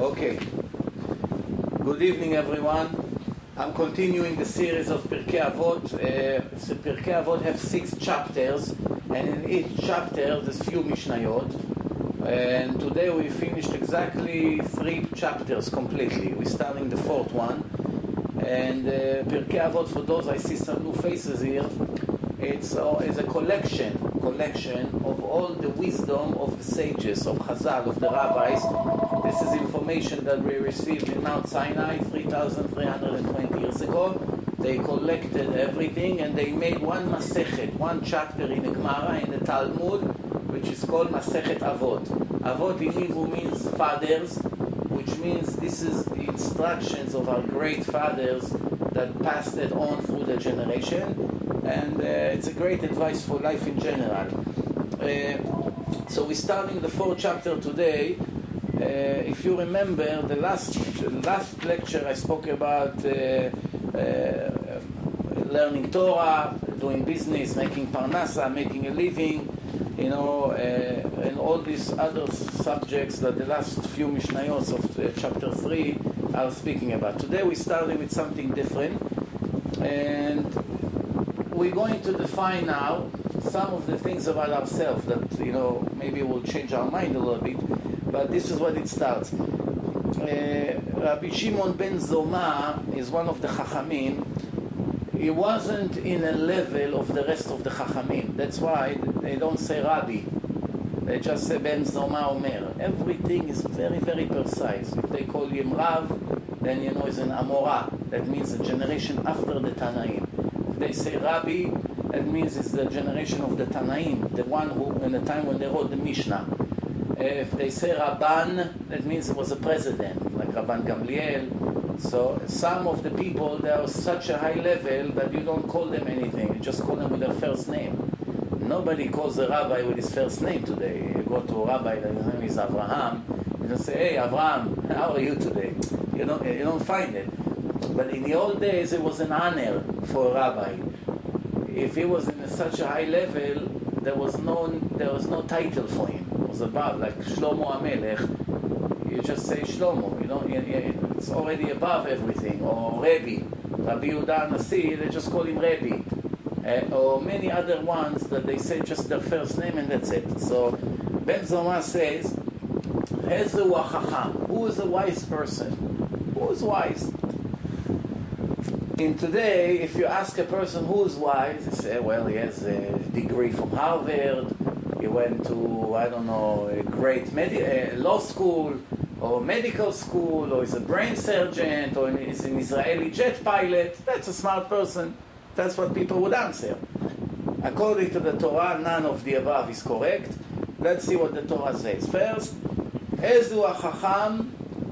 Okay. Good evening, everyone. I'm continuing the series of Pirkei Avot. Uh, so Pirkei Avot have six chapters, and in each chapter there's few Mishnayot. And today we finished exactly three chapters completely. We're starting the fourth one. And uh, Pirkei Avot, for those I see some new faces here, it's, uh, it's a collection, collection of all the wisdom of the sages, of Chazal, of the rabbis. This is information that we received in Mount Sinai 3,320 years ago. They collected everything and they made one Masechet, one chapter in the Gemara, in the Talmud, which is called Masechet Avot. Avot in Hebrew means fathers, which means this is the instructions of our great fathers that passed it on through the generation and uh, it's a great advice for life in general. Uh, so we're starting the fourth chapter today. Uh, if you remember, the last last lecture I spoke about uh, uh, learning Torah, doing business, making parnasa, making a living, you know, uh, and all these other subjects that the last few Mishnayos of chapter three are speaking about. Today we're starting with something different, and we're going to define now some of the things about ourselves that, you know, maybe will change our mind a little bit, but this is what it starts. Uh, Rabbi Shimon ben Zoma is one of the Chachamim. He wasn't in a level of the rest of the Chachamim. That's why they don't say Rabbi. They just say Ben Zoma Omer. Everything is very, very precise. If they call him Rav, then you know he's an Amora. That means a generation after the Tanaim If they say Rabbi, it means it's the generation of the Tanaim, the one who, in the time when they wrote the Mishnah. If they say Rabban, that means it was a president, like Rabban Gamliel. So some of the people, they are such a high level that you don't call them anything. You just call them with their first name. Nobody calls a rabbi with his first name today. You go to a rabbi, his name is Abraham. You don't say, hey, Abraham, how are you today? You don't, you don't find it. But in the old days, it was an honor for a rabbi. If he was in such a high level, there was no there was no title for him. Was above, like Shlomo Amelech. You just say Shlomo. You know, it's already above everything. Or Rebbe, Rabbi Yehuda Nasi, they just call him Rebbe. Uh, or many other ones that they say just their first name and that's it. So Ben Zoma says, Who is a wise person? Who is wise? In today, if you ask a person who's wise, they say, well, he has a degree from Harvard, went to, I don't know, a great med- law school, or medical school, or is a brain surgeon, or is an Israeli jet pilot. That's a smart person. That's what people would answer. According to the Torah, none of the above is correct. Let's see what the Torah says. First, Ezu achacham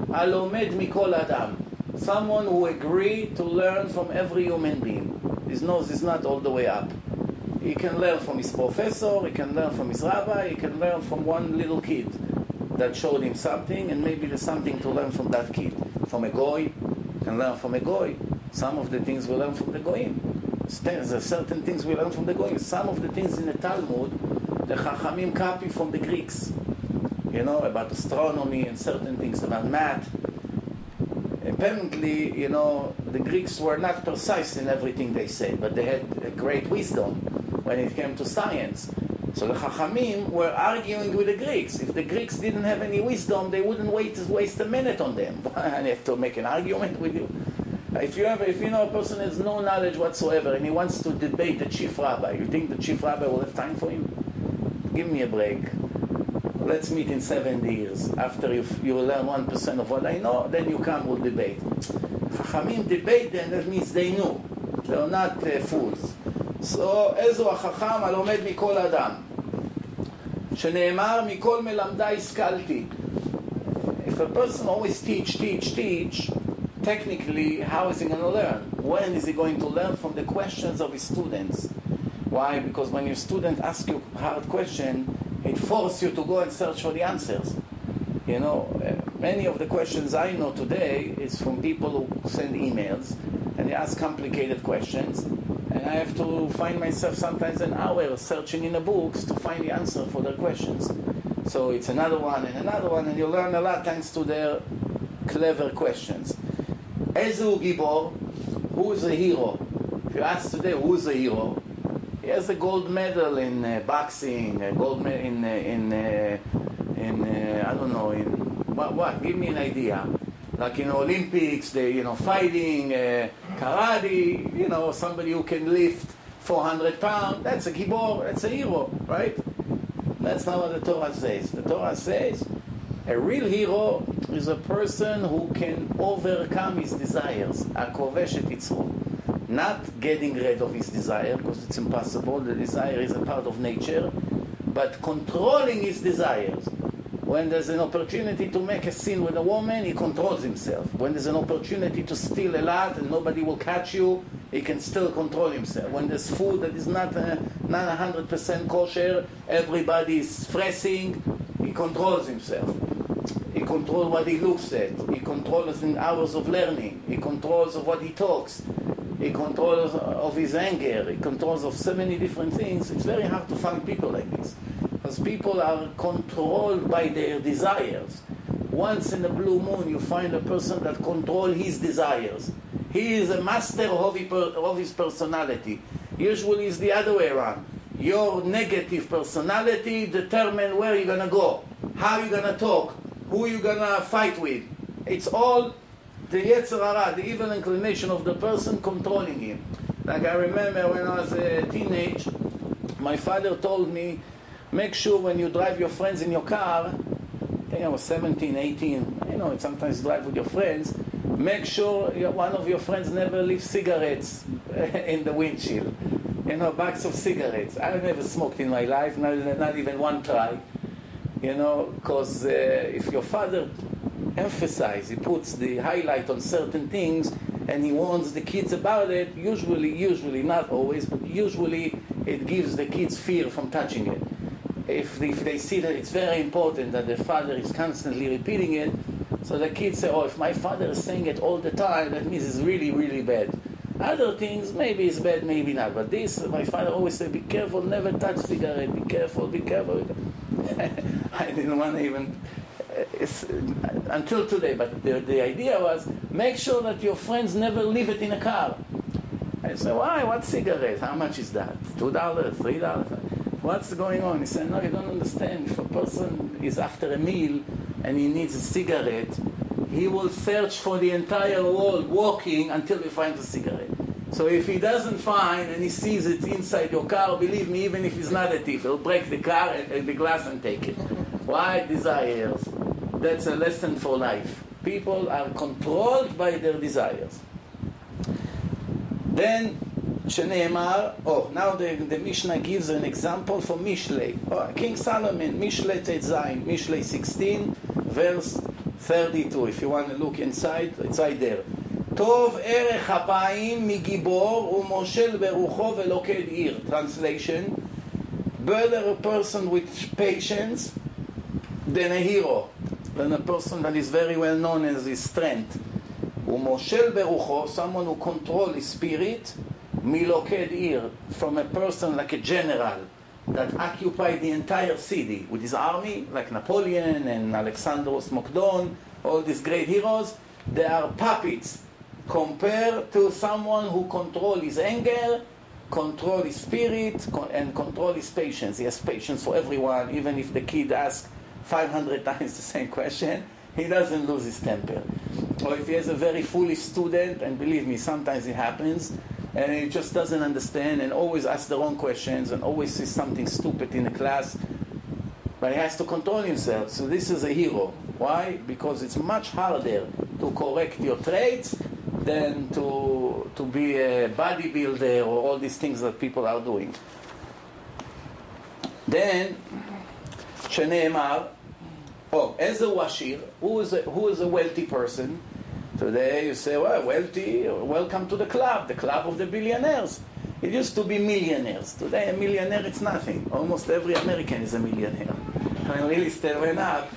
alomed mikol adam someone who agreed to learn from every human being. His nose is not all the way up. He can learn from his professor, he can learn from his rabbi, he can learn from one little kid that showed him something, and maybe there's something to learn from that kid. From a goy, can learn from a goy. Some of the things we learn from the goyim. There's certain things we learn from the goyim. Some of the things in the Talmud, the Chachamim copy from the Greeks. You know, about astronomy and certain things about math apparently, you know, the Greeks were not precise in everything they said, but they had a great wisdom when it came to science. So the Chachamim were arguing with the Greeks. If the Greeks didn't have any wisdom, they wouldn't wait waste a minute on them. and have to make an argument with you. If you ever, if you know a person has no knowledge whatsoever and he wants to debate the chief rabbi, you think the chief rabbi will have time for him? Give me a break let's meet in 70 years. After you, you learn 1% of what I know, then you come, we'll debate. Chachamim debate, then that means they knew. They're not uh, fools. So, איזו החכם הלומד מכל אדם, שנאמר מכל מלמדי השכלתי. If a person always teach, teach, teach, technically, how is he going to learn? When is he going to learn from the questions of his students? Why? Because when your student asks you hard question, it forces you to go and search for the answers. You know, uh, many of the questions I know today is from people who send emails and they ask complicated questions, and I have to find myself sometimes an hour searching in the books to find the answer for their questions. So it's another one and another one, and you learn a lot thanks to their clever questions. Ezu Gibor, who is a hero? If you ask today, who's a hero? He has a gold medal in uh, boxing, a gold medal in, uh, in, uh, in uh, I don't know, in what, what? Give me an idea. Like in Olympics, they, you know, fighting, uh, karate, you know, somebody who can lift 400 pounds, that's a gibor, that's a hero, right? That's not what the Torah says. The Torah says a real hero is a person who can overcome his desires. Not getting rid of his desire, because it's impossible. The desire is a part of nature. But controlling his desires. When there's an opportunity to make a sin with a woman, he controls himself. When there's an opportunity to steal a lot and nobody will catch you, he can still control himself. When there's food that is not uh, not 100% kosher, everybody is stressing, he controls himself. He controls what he looks at. He controls in hours of learning. He controls of what he talks. He controls of his anger. He controls of so many different things. It's very hard to find people like this. Because people are controlled by their desires. Once in a blue moon, you find a person that controls his desires. He is a master of his personality. Usually it's the other way around. Your negative personality determine where you're to go, how you're to talk, who you're to fight with. It's all the Yetzer Hara, the evil inclination of the person controlling him. Like I remember when I was a teenage, my father told me, make sure when you drive your friends in your car, I was 17, 18, you know, sometimes drive with your friends, make sure one of your friends never leaves cigarettes in the windshield. You know, box of cigarettes. I never smoked in my life, not, not even one try. You know, because uh, if your father emphasizes, he puts the highlight on certain things, and he warns the kids about it, usually, usually, not always, but usually it gives the kids fear from touching it. If, if they see that it's very important that the father is constantly repeating it, so the kids say, oh, if my father is saying it all the time, that means it's really, really bad. Other things, maybe it's bad, maybe not. But this, my father always said, be careful, never touch cigarette, be careful, be careful. I didn't want to even, uh, uh, until today, but the, the idea was, make sure that your friends never leave it in a car. I said, why? What cigarette? How much is that? Two dollars, three dollars? What's going on? He said, no, you don't understand. If a person is after a meal, and he needs a cigarette, he will search for the entire world walking until he finds a cigarette. So if he doesn't find and he sees it inside your car, believe me, even if he's not a thief, he'll break the car and, the glass and take it. Why desires? That's a lesson for life. People are controlled by their desires. Then שנאמר, oh, now the, the Mishnah gives an example for Mishlei. Oh, King Solomon, Mishlei ט"ז, Mishlei 16, verse 32. If you want to look inside, inside there. טוב ערך אפיים מגיבור ומושל ברוחו ולוקד עיר. Translation, better a person with patience than a hero, than a person that is very well known as his strength. ומושל ברוחו, someone who control his spirit, Miloked Ir, from a person like a general that occupied the entire city with his army, like Napoleon and Alexandros Mokdon, all these great heroes, they are puppets compared to someone who control his anger, control his spirit, and control his patience. He has patience for everyone, even if the kid asks 500 times the same question, he doesn't lose his temper. Or if he has a very foolish student, and believe me, sometimes it happens, and he just doesn't understand and always asks the wrong questions and always says something stupid in the class. But he has to control himself. So this is a hero. Why? Because it's much harder to correct your traits than to, to be a bodybuilder or all these things that people are doing. Then, שנאמר, oh, as a washir, who is a, who is a wealthy person? Today you say, well, wealthy, welcome to the club, the club of the billionaires. It used to be millionaires. Today a millionaire it's nothing. Almost every American is a millionaire. When real estate went up,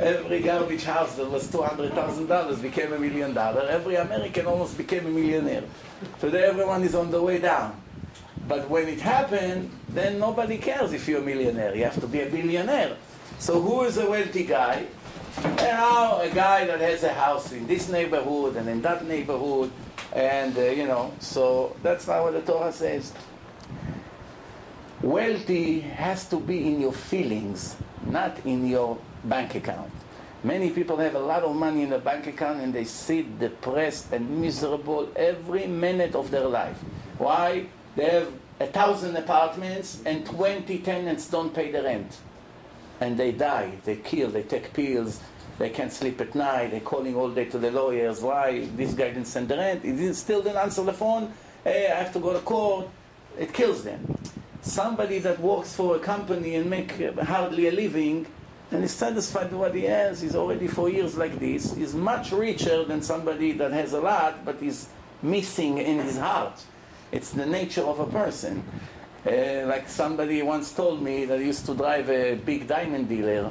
every garbage house that was $200,000 became a million dollar. Every American almost became a millionaire. Today everyone is on the way down. But when it happened, then nobody cares if you're a millionaire. You have to be a billionaire. So who is a wealthy guy? Now, a guy that has a house in this neighborhood and in that neighborhood, and uh, you know, so that's not what the Torah says. Wealthy has to be in your feelings, not in your bank account. Many people have a lot of money in the bank account and they sit depressed and miserable every minute of their life. Why? They have a thousand apartments and 20 tenants don't pay the rent. And they die, they kill, they take pills, they can't sleep at night, they're calling all day to the lawyers. Why? This guy didn't send the rent, he still didn't answer the phone. Hey, I have to go to court. It kills them. Somebody that works for a company and make hardly a living and is satisfied with what he has, he's already for years like this, is much richer than somebody that has a lot but is missing in his heart. It's the nature of a person. Uh, like somebody once told me that he used to drive a big diamond dealer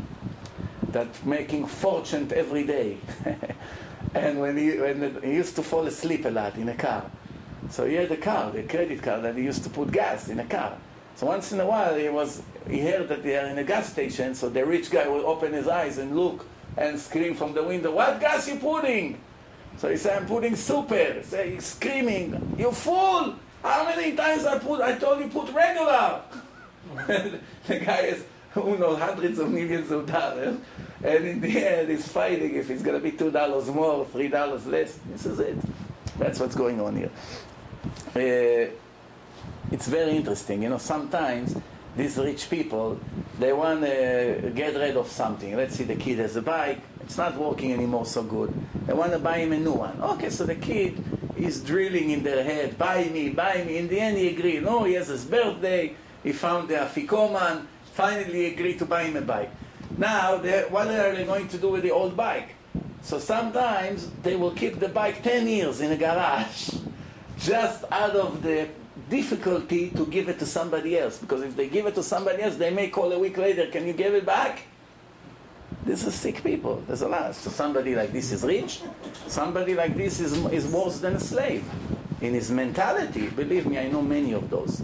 that making fortune every day. and when he, when he used to fall asleep a lot in a car. So he had a car, a credit card, that he used to put gas in a car. So once in a while he was he heard that they are in a gas station, so the rich guy will open his eyes and look and scream from the window, What gas you putting? So he said, I'm putting super. So he's screaming, You fool! How many times I put I told you put regular? the guy is who knows hundreds of millions of dollars. And in the end he's fighting if it's gonna be two dollars more, three dollars less. This is it. That's what's going on here. Uh, it's very interesting. You know, sometimes these rich people, they want to get rid of something. Let's see, the kid has a bike. It's not working anymore so good. They want to buy him a new one. Okay, so the kid is drilling in their head, buy me, buy me. In the end, he agreed. No, he has his birthday. He found the afikoman. Finally, agreed to buy him a bike. Now, what are they going to do with the old bike? So sometimes they will keep the bike 10 years in a garage just out of the difficulty to give it to somebody else. Because if they give it to somebody else, they may call a week later, can you give it back? This is sick people. There's a lot. So somebody like this is rich. Somebody like this is, is worse than a slave. In his mentality, believe me, I know many of those.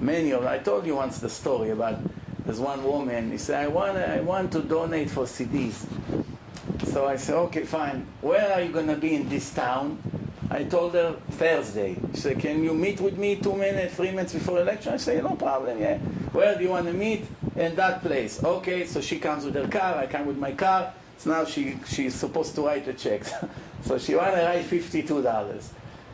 Many of I told you once the story about there's one woman, he said, I want, I want to donate for CDs. So I said, okay, fine. Where are you to be in this town? I told her Thursday. She said, can you meet with me two minutes, three minutes before election? I say, no problem, yeah. Where do you want to meet? In that place. Okay, so she comes with her car, I come with my car. So now she, she's supposed to write the checks. so she want to write $52.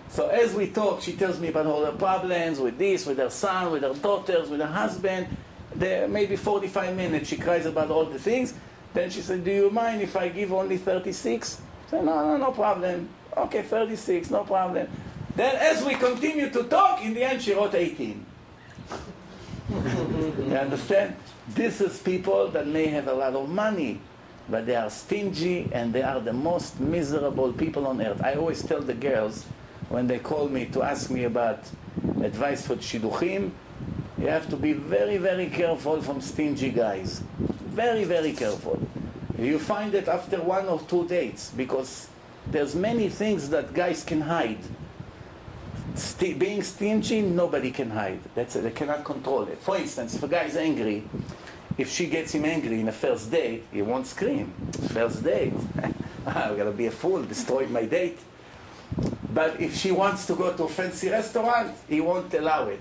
So as we talk, she tells me about all her problems with this, with her son, with her daughters, with her husband. There, maybe 45 minutes, she cries about all the things. Then she said, do you mind if I give only 36? I said, no, no, no problem. Okay, 36, no problem. Then as we continue to talk, in the end she wrote 18. you understand? This is people that may have a lot of money, but they are stingy and they are the most miserable people on earth. I always tell the girls when they call me to ask me about advice for shidduchim, you have to be very, very careful from stingy guys. Very, very careful. You find it after one or two dates because there's many things that guys can hide. St- being stingy, nobody can hide. That's it. They cannot control it. For instance, if a guy is angry, if she gets him angry in a first date, he won't scream. First date. Ah, I'm going to be a fool, destroyed my date. But if she wants to go to a fancy restaurant, he won't allow it.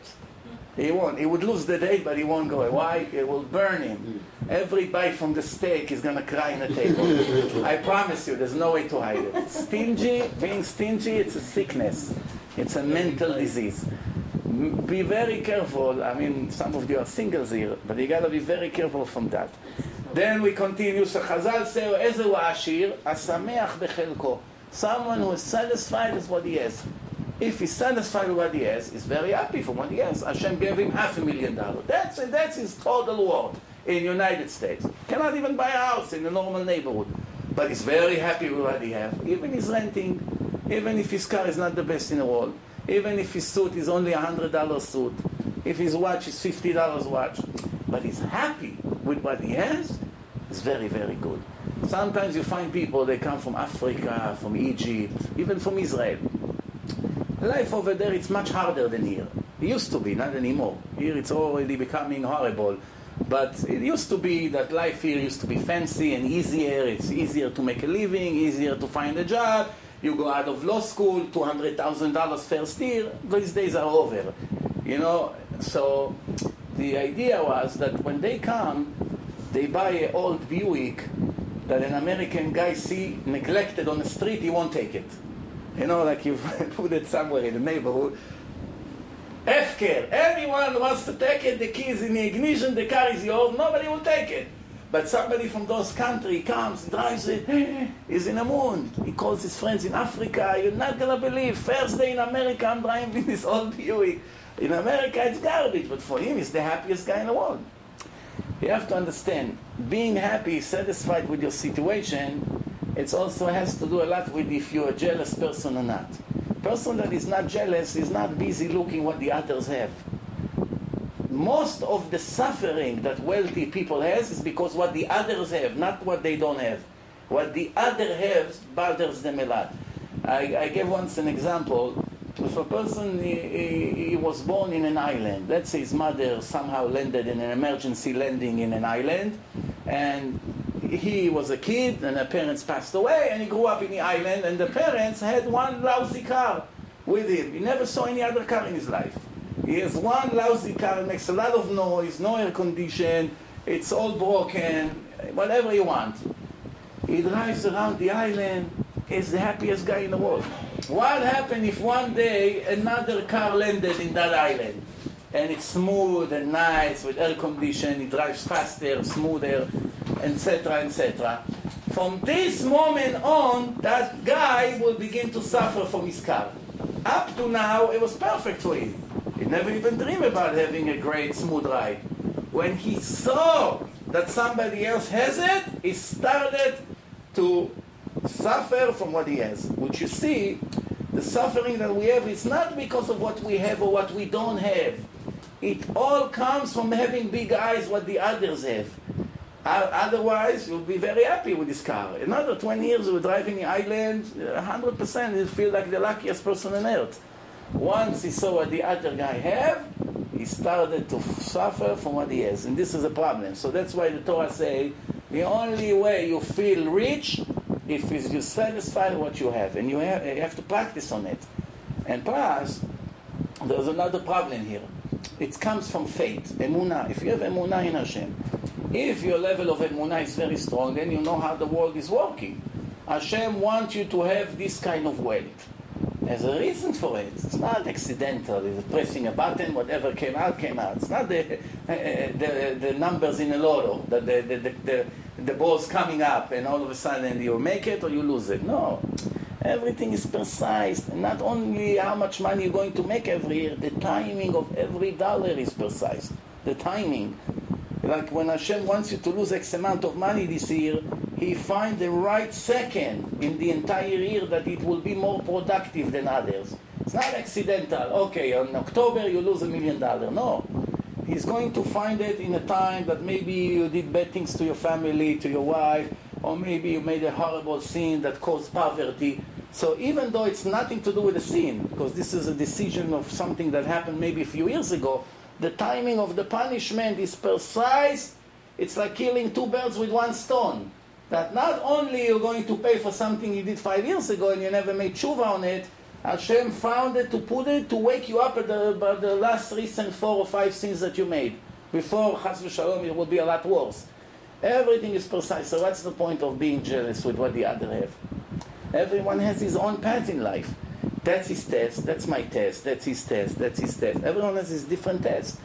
He won't. He would lose the date, but he won't go. Why? It will burn him. Hmm. Every bite from the steak is going to cry in the table. I promise you, there's no way to hide it. Stingy, being stingy, it's a sickness. It's a mental disease. Be very careful. I mean, some of you are singles here, but you got to be very careful from that. Then we continue. So Chazal say, "Ezehu ashir, asameach bechelko." Someone who is satisfied with what he has. If he's satisfied with what he has, he's very happy for what he has. Hashem gave him half a million dollars. That's, that's his total worth in United States. Cannot even buy a house in a normal neighborhood. But he's very happy with what he has. Even he's renting, even if his car is not the best in the world, even if his suit is only a $100 suit, if his watch is $50 watch, but he's happy with what he has, it's very, very good. Sometimes you find people, they come from Africa, from Egypt, even from Israel. Life over there, it's much harder than here. It used to be, not anymore. Here it's already becoming horrible. But it used to be that life here used to be fancy and easier. It's easier to make a living, easier to find a job. You go out of law school, $200,000 first year. These days are over. You know, so the idea was that when they come, they buy an old Buick that an American guy see neglected on the street, he won't take it. You know, like you put it somewhere in the neighborhood. Efker, everyone wants to take it, the keys in the ignition, the car is yours, nobody will take it. But somebody from those country comes, drives it, he's in a mood. He calls his friends in Africa, you're not gonna believe, first day in America I'm driving this old Buick. In America it's garbage, but for him he's the happiest guy in the world. You have to understand, being happy, satisfied with your situation, it also has to do a lot with if you're a jealous person or not. Person that is not jealous is not busy looking what the others have. Most of the suffering that wealthy people has is because what the others have, not what they don't have. What the other has bothers them a lot. I, I gave once an example. If a person he, he, he was born in an island, let's say his mother somehow landed in an emergency landing in an island, and he was a kid and the parents passed away and he grew up in the island and the parents had one lousy car with him. He never saw any other car in his life. He has one lousy car, it makes a lot of noise, no air condition, it's all broken, whatever you want. He drives around the island, he's the happiest guy in the world. What happened if one day another car landed in that island? And it's smooth and nice with air condition, it drives faster, smoother, etc., etc. From this moment on, that guy will begin to suffer from his car. Up to now, it was perfect for him. He never even dreamed about having a great smooth ride. When he saw that somebody else has it, he started to suffer from what he has. Which you see, the suffering that we have is not because of what we have or what we don't have. It all comes from having big eyes what the others have. Otherwise, you'll be very happy with this car. Another 20 years, you're driving the island, 100%, you feel like the luckiest person on earth. Once he saw what the other guy have, he started to suffer from what he has. And this is a problem. So that's why the Torah say, the only way you feel rich if you satisfy what you have. And you have, you have to practice on it. And plus, there's another problem here. It comes from faith, emunah. If you have emunah in Hashem, if your level of emunah is very strong, then you know how the world is working. Hashem wants you to have this kind of wealth. There's a reason for it. It's not accidental. It's pressing a button, whatever came out, came out. It's not the, uh, the, the numbers in a lotto, the, the, the, the, the balls coming up, and all of a sudden you make it or you lose it. No. Everything is precise. Not only how much money you're going to make every year, the timing of every dollar is precise. The timing. Like when Hashem wants you to lose X amount of money this year, He finds the right second in the entire year that it will be more productive than others. It's not accidental. Okay, on October you lose a million dollars. No. He's going to find it in a time that maybe you did bad things to your family, to your wife, or maybe you made a horrible sin that caused poverty. So even though it's nothing to do with the sin, because this is a decision of something that happened maybe a few years ago, the timing of the punishment is precise. It's like killing two birds with one stone. That not only you're going to pay for something you did five years ago and you never made tshuva on it, Hashem found it to put it to wake you up at the, at the last recent four or five sins that you made. Before Chas v'Shalom, it will be a lot worse. Everything is precise. So what's the point of being jealous with what the other have? Everyone has his own path in life. That's his test, that's my test, that's his test, that's his test. Everyone has his different test.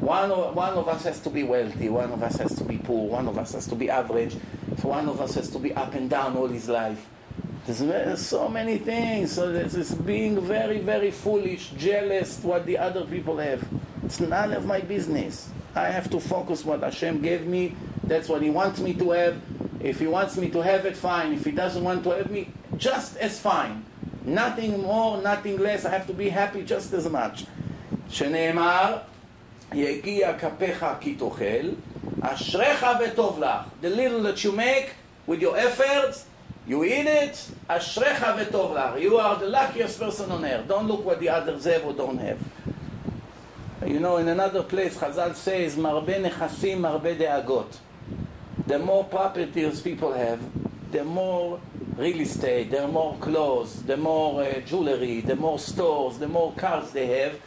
One of, one of us has to be wealthy, one of us has to be poor, one of us has to be average, one of us has to be up and down all his life. There's so many things. So this being very, very foolish, jealous what the other people have. It's none of my business. I have to focus what Hashem gave me. That's what He wants me to have. If He wants me to have it, fine. If He doesn't want to have me, just as fine. Nothing more, nothing less. I have to be happy just as much. שנאמר, יגיע כפיך כי תאכל, אשריך וטוב לך. The little that you make with your efforts, you eat it, אשריך וטוב לך. You are the luckiest person on earth. Don't look what the others have or don't have. You know, in another place, Chazal says, marbe nechasim, marbe deagot. The more properties people have, the more real estate, the more clothes, the more uh, jewelry, the more stores, the more cars they have,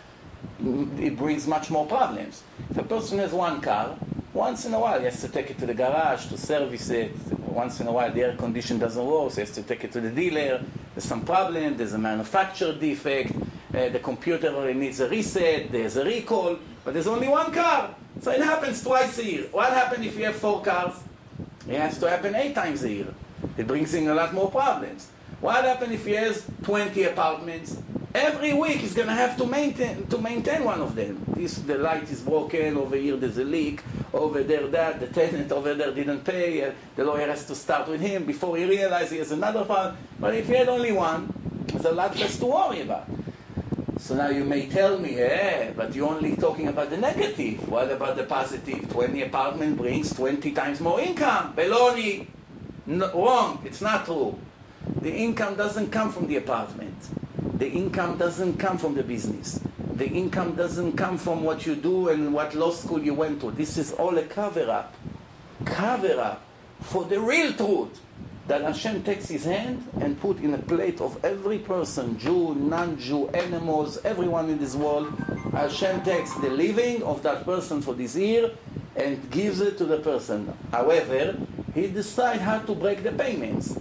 mm, it brings much more problems. If a person has one car, once in a while he has to take it to the garage to service it. Once in a while the air condition doesn't work, so he has to take it to the dealer. There's some problem, there's a manufacturer defect, uh, the computer needs a reset, there's a recall, but there's only one car. So it happens twice a year. What happens if you have four cars? It has to happen eight times a year. It brings in a lot more problems. What happens if he has 20 apartments? Every week he's going to have to maintain to maintain one of them. This the light is broken over here. There's a leak over there. That the tenant over there didn't pay. Uh, the lawyer has to start with him before he realizes he has another problem. But if he had only one, there's a lot less to worry about. So now you may tell me, eh, but you're only talking about the negative. What about the positive? 20 apartment brings 20 times more income. Beloni. No, wrong. It's not true. The income doesn't come from the apartment. The income doesn't come from the business. The income doesn't come from what you do and what law school you went to. This is all a cover up. Cover up for the real truth that Hashem takes his hand and put in a plate of every person, Jew, non-Jew, animals, everyone in this world. Hashem takes the living of that person for this year and gives it to the person. However, he decides how to break the payments.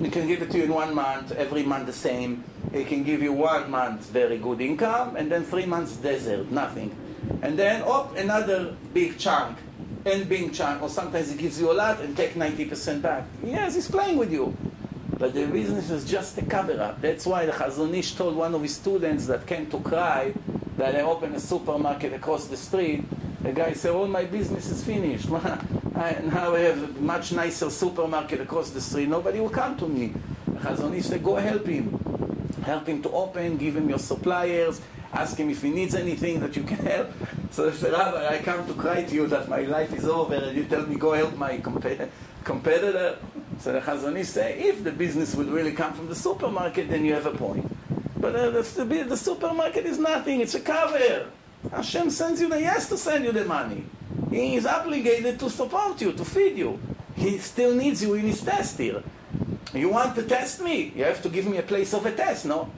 He can give it to you in one month, every month the same. He can give you one month very good income, and then three months desert, nothing. And then, oh, another big chunk, and big chunk, or sometimes he gives you a lot and take 90% back. Yes, he's playing with you. But the business is just a cover-up. That's why the Chazon Ish told one of his students that came to cry that I opened a supermarket across the street. The guy said, all my business is finished. I, now I have a much nicer supermarket across the street. Nobody will come to me. Chazon said, go help him. Help him to open, give him your suppliers, ask him if he needs anything that you can help. So I said, Rabbi, I come to cry to you that my life is over and you tell me go help my comp- competitor. So the Chazon said, if the business would really come from the supermarket, then you have a point. But uh, the, the, the supermarket is nothing, it's a cover. Hashem sends you the, yes to send you the money. He is obligated to support you, to feed you. He still needs you in his test here. You want to test me? You have to give me a place of a test, no?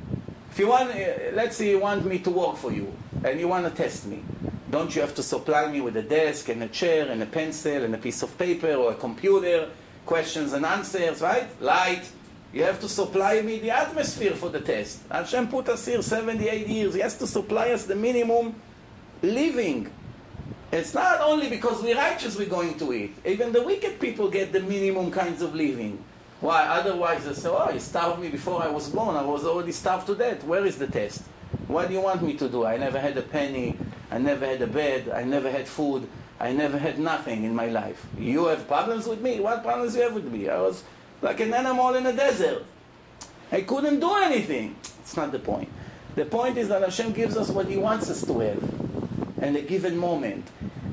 If you want, uh, let's say you want me to work for you, and you want to test me. Don't you have to supply me with a desk and a chair and a pencil and a piece of paper or a computer, questions and answers, right? Light. You have to supply me the atmosphere for the test. Hashem put us here 78 years. He has to supply us the minimum living. It's not only because we're righteous we're going to eat. Even the wicked people get the minimum kinds of living. Why? Otherwise they say, oh, he starved me before I was born. I was already starved to death. Where is the test? What do you want me to do? I never had a penny. I never had a bed. I never had food. I never had nothing in my life. You have problems with me? What problems you have with me? I was like an animal in a desert. I couldn't do anything. It's not the point. The point is that Hashem gives us what He wants us to have in a given moment.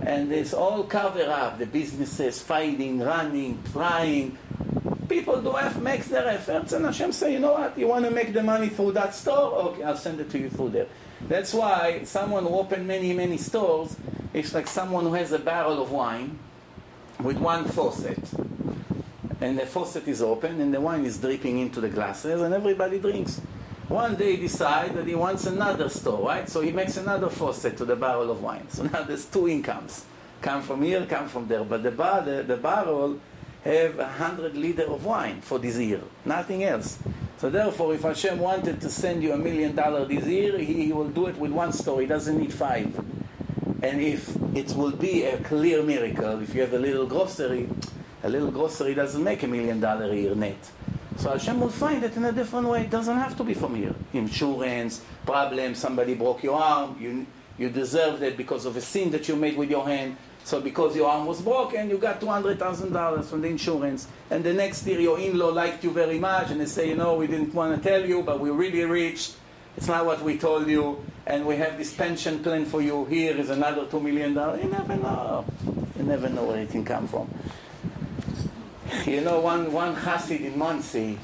And it's all cover up. The businesses fighting, running, trying. People do have makes their efforts, and Hashem say, you know what? You want to make the money through that store? Okay, I'll send it to you through there. That's why someone who opened many, many stores, it's like someone who has a barrel of wine with one faucet. And the faucet is open, and the wine is dripping into the glasses, and everybody drinks. One day he decides that he wants another store, right? So he makes another faucet to the barrel of wine. So now there's two incomes. Come from here, come from there. But the, bar, the, the barrel have a hundred liter of wine for this year. Nothing else. So therefore, if Hashem wanted to send you a million dollars this year, he, he will do it with one store. He doesn't need five. And if it will be a clear miracle, if you have a little grocery, a little grocery doesn't make a million dollar a year net. So Hashem will find it in a different way. It doesn't have to be from here. Insurance, problem, somebody broke your arm, you, you deserved it because of a sin that you made with your hand. So because your arm was broken, you got $200,000 from the insurance. And the next year your in-law liked you very much and they say, you know, we didn't want to tell you, but we're really rich. It's not what we told you. And we have this pension plan for you. Here is another $2 million. You never know. You never know where it can come from. You know, one, one Hasid in Monsey,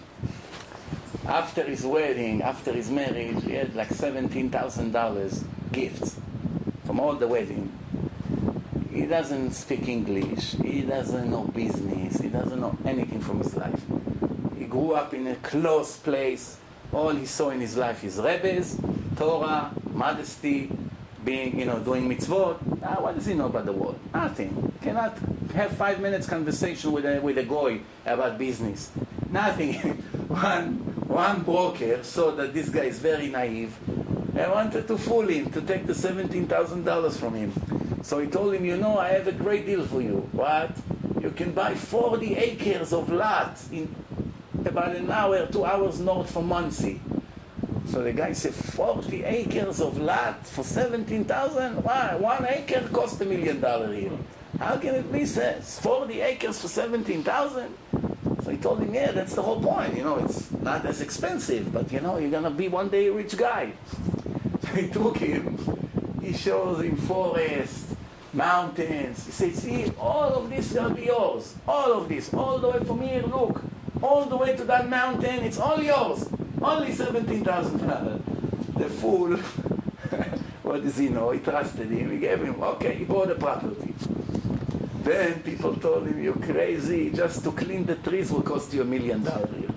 after his wedding, after his marriage, he had like $17,000 gifts. from all the wedding. He doesn't speak English. He doesn't know business. He doesn't know anything from his life. He grew up in a close place. All he saw in his life is rebbes, Torah, modesty, being, you know, doing mitzvot. Ah, what does he know about the world? Nothing. Cannot have five minutes conversation with a, with a goy about business. Nothing. one, one broker saw that this guy is very naive and wanted to fool him, to take the $17,000 from him. So he told him, you know, I have a great deal for you. What? You can buy 40 acres of lot in about an hour, two hours north from Monsey. So the guy said, 40 acres of lot for 17,000? Why? One acre cost a million dollar here. How can it be, says, 40 acres for 17,000? So he told him, yeah, that's the whole point. You know, it's not as expensive, but you know, you're going to be one day a rich guy. So he took him, he shows him forest, mountains. He said, see, all of this will be yours. All of this, all the way from here, look. All the way to that mountain, it's all yours. Only $17,000. The fool, what does he know? He trusted him. He gave him, okay, he bought the property. Then people told him, you're crazy. Just to clean the trees will cost you a million dollars.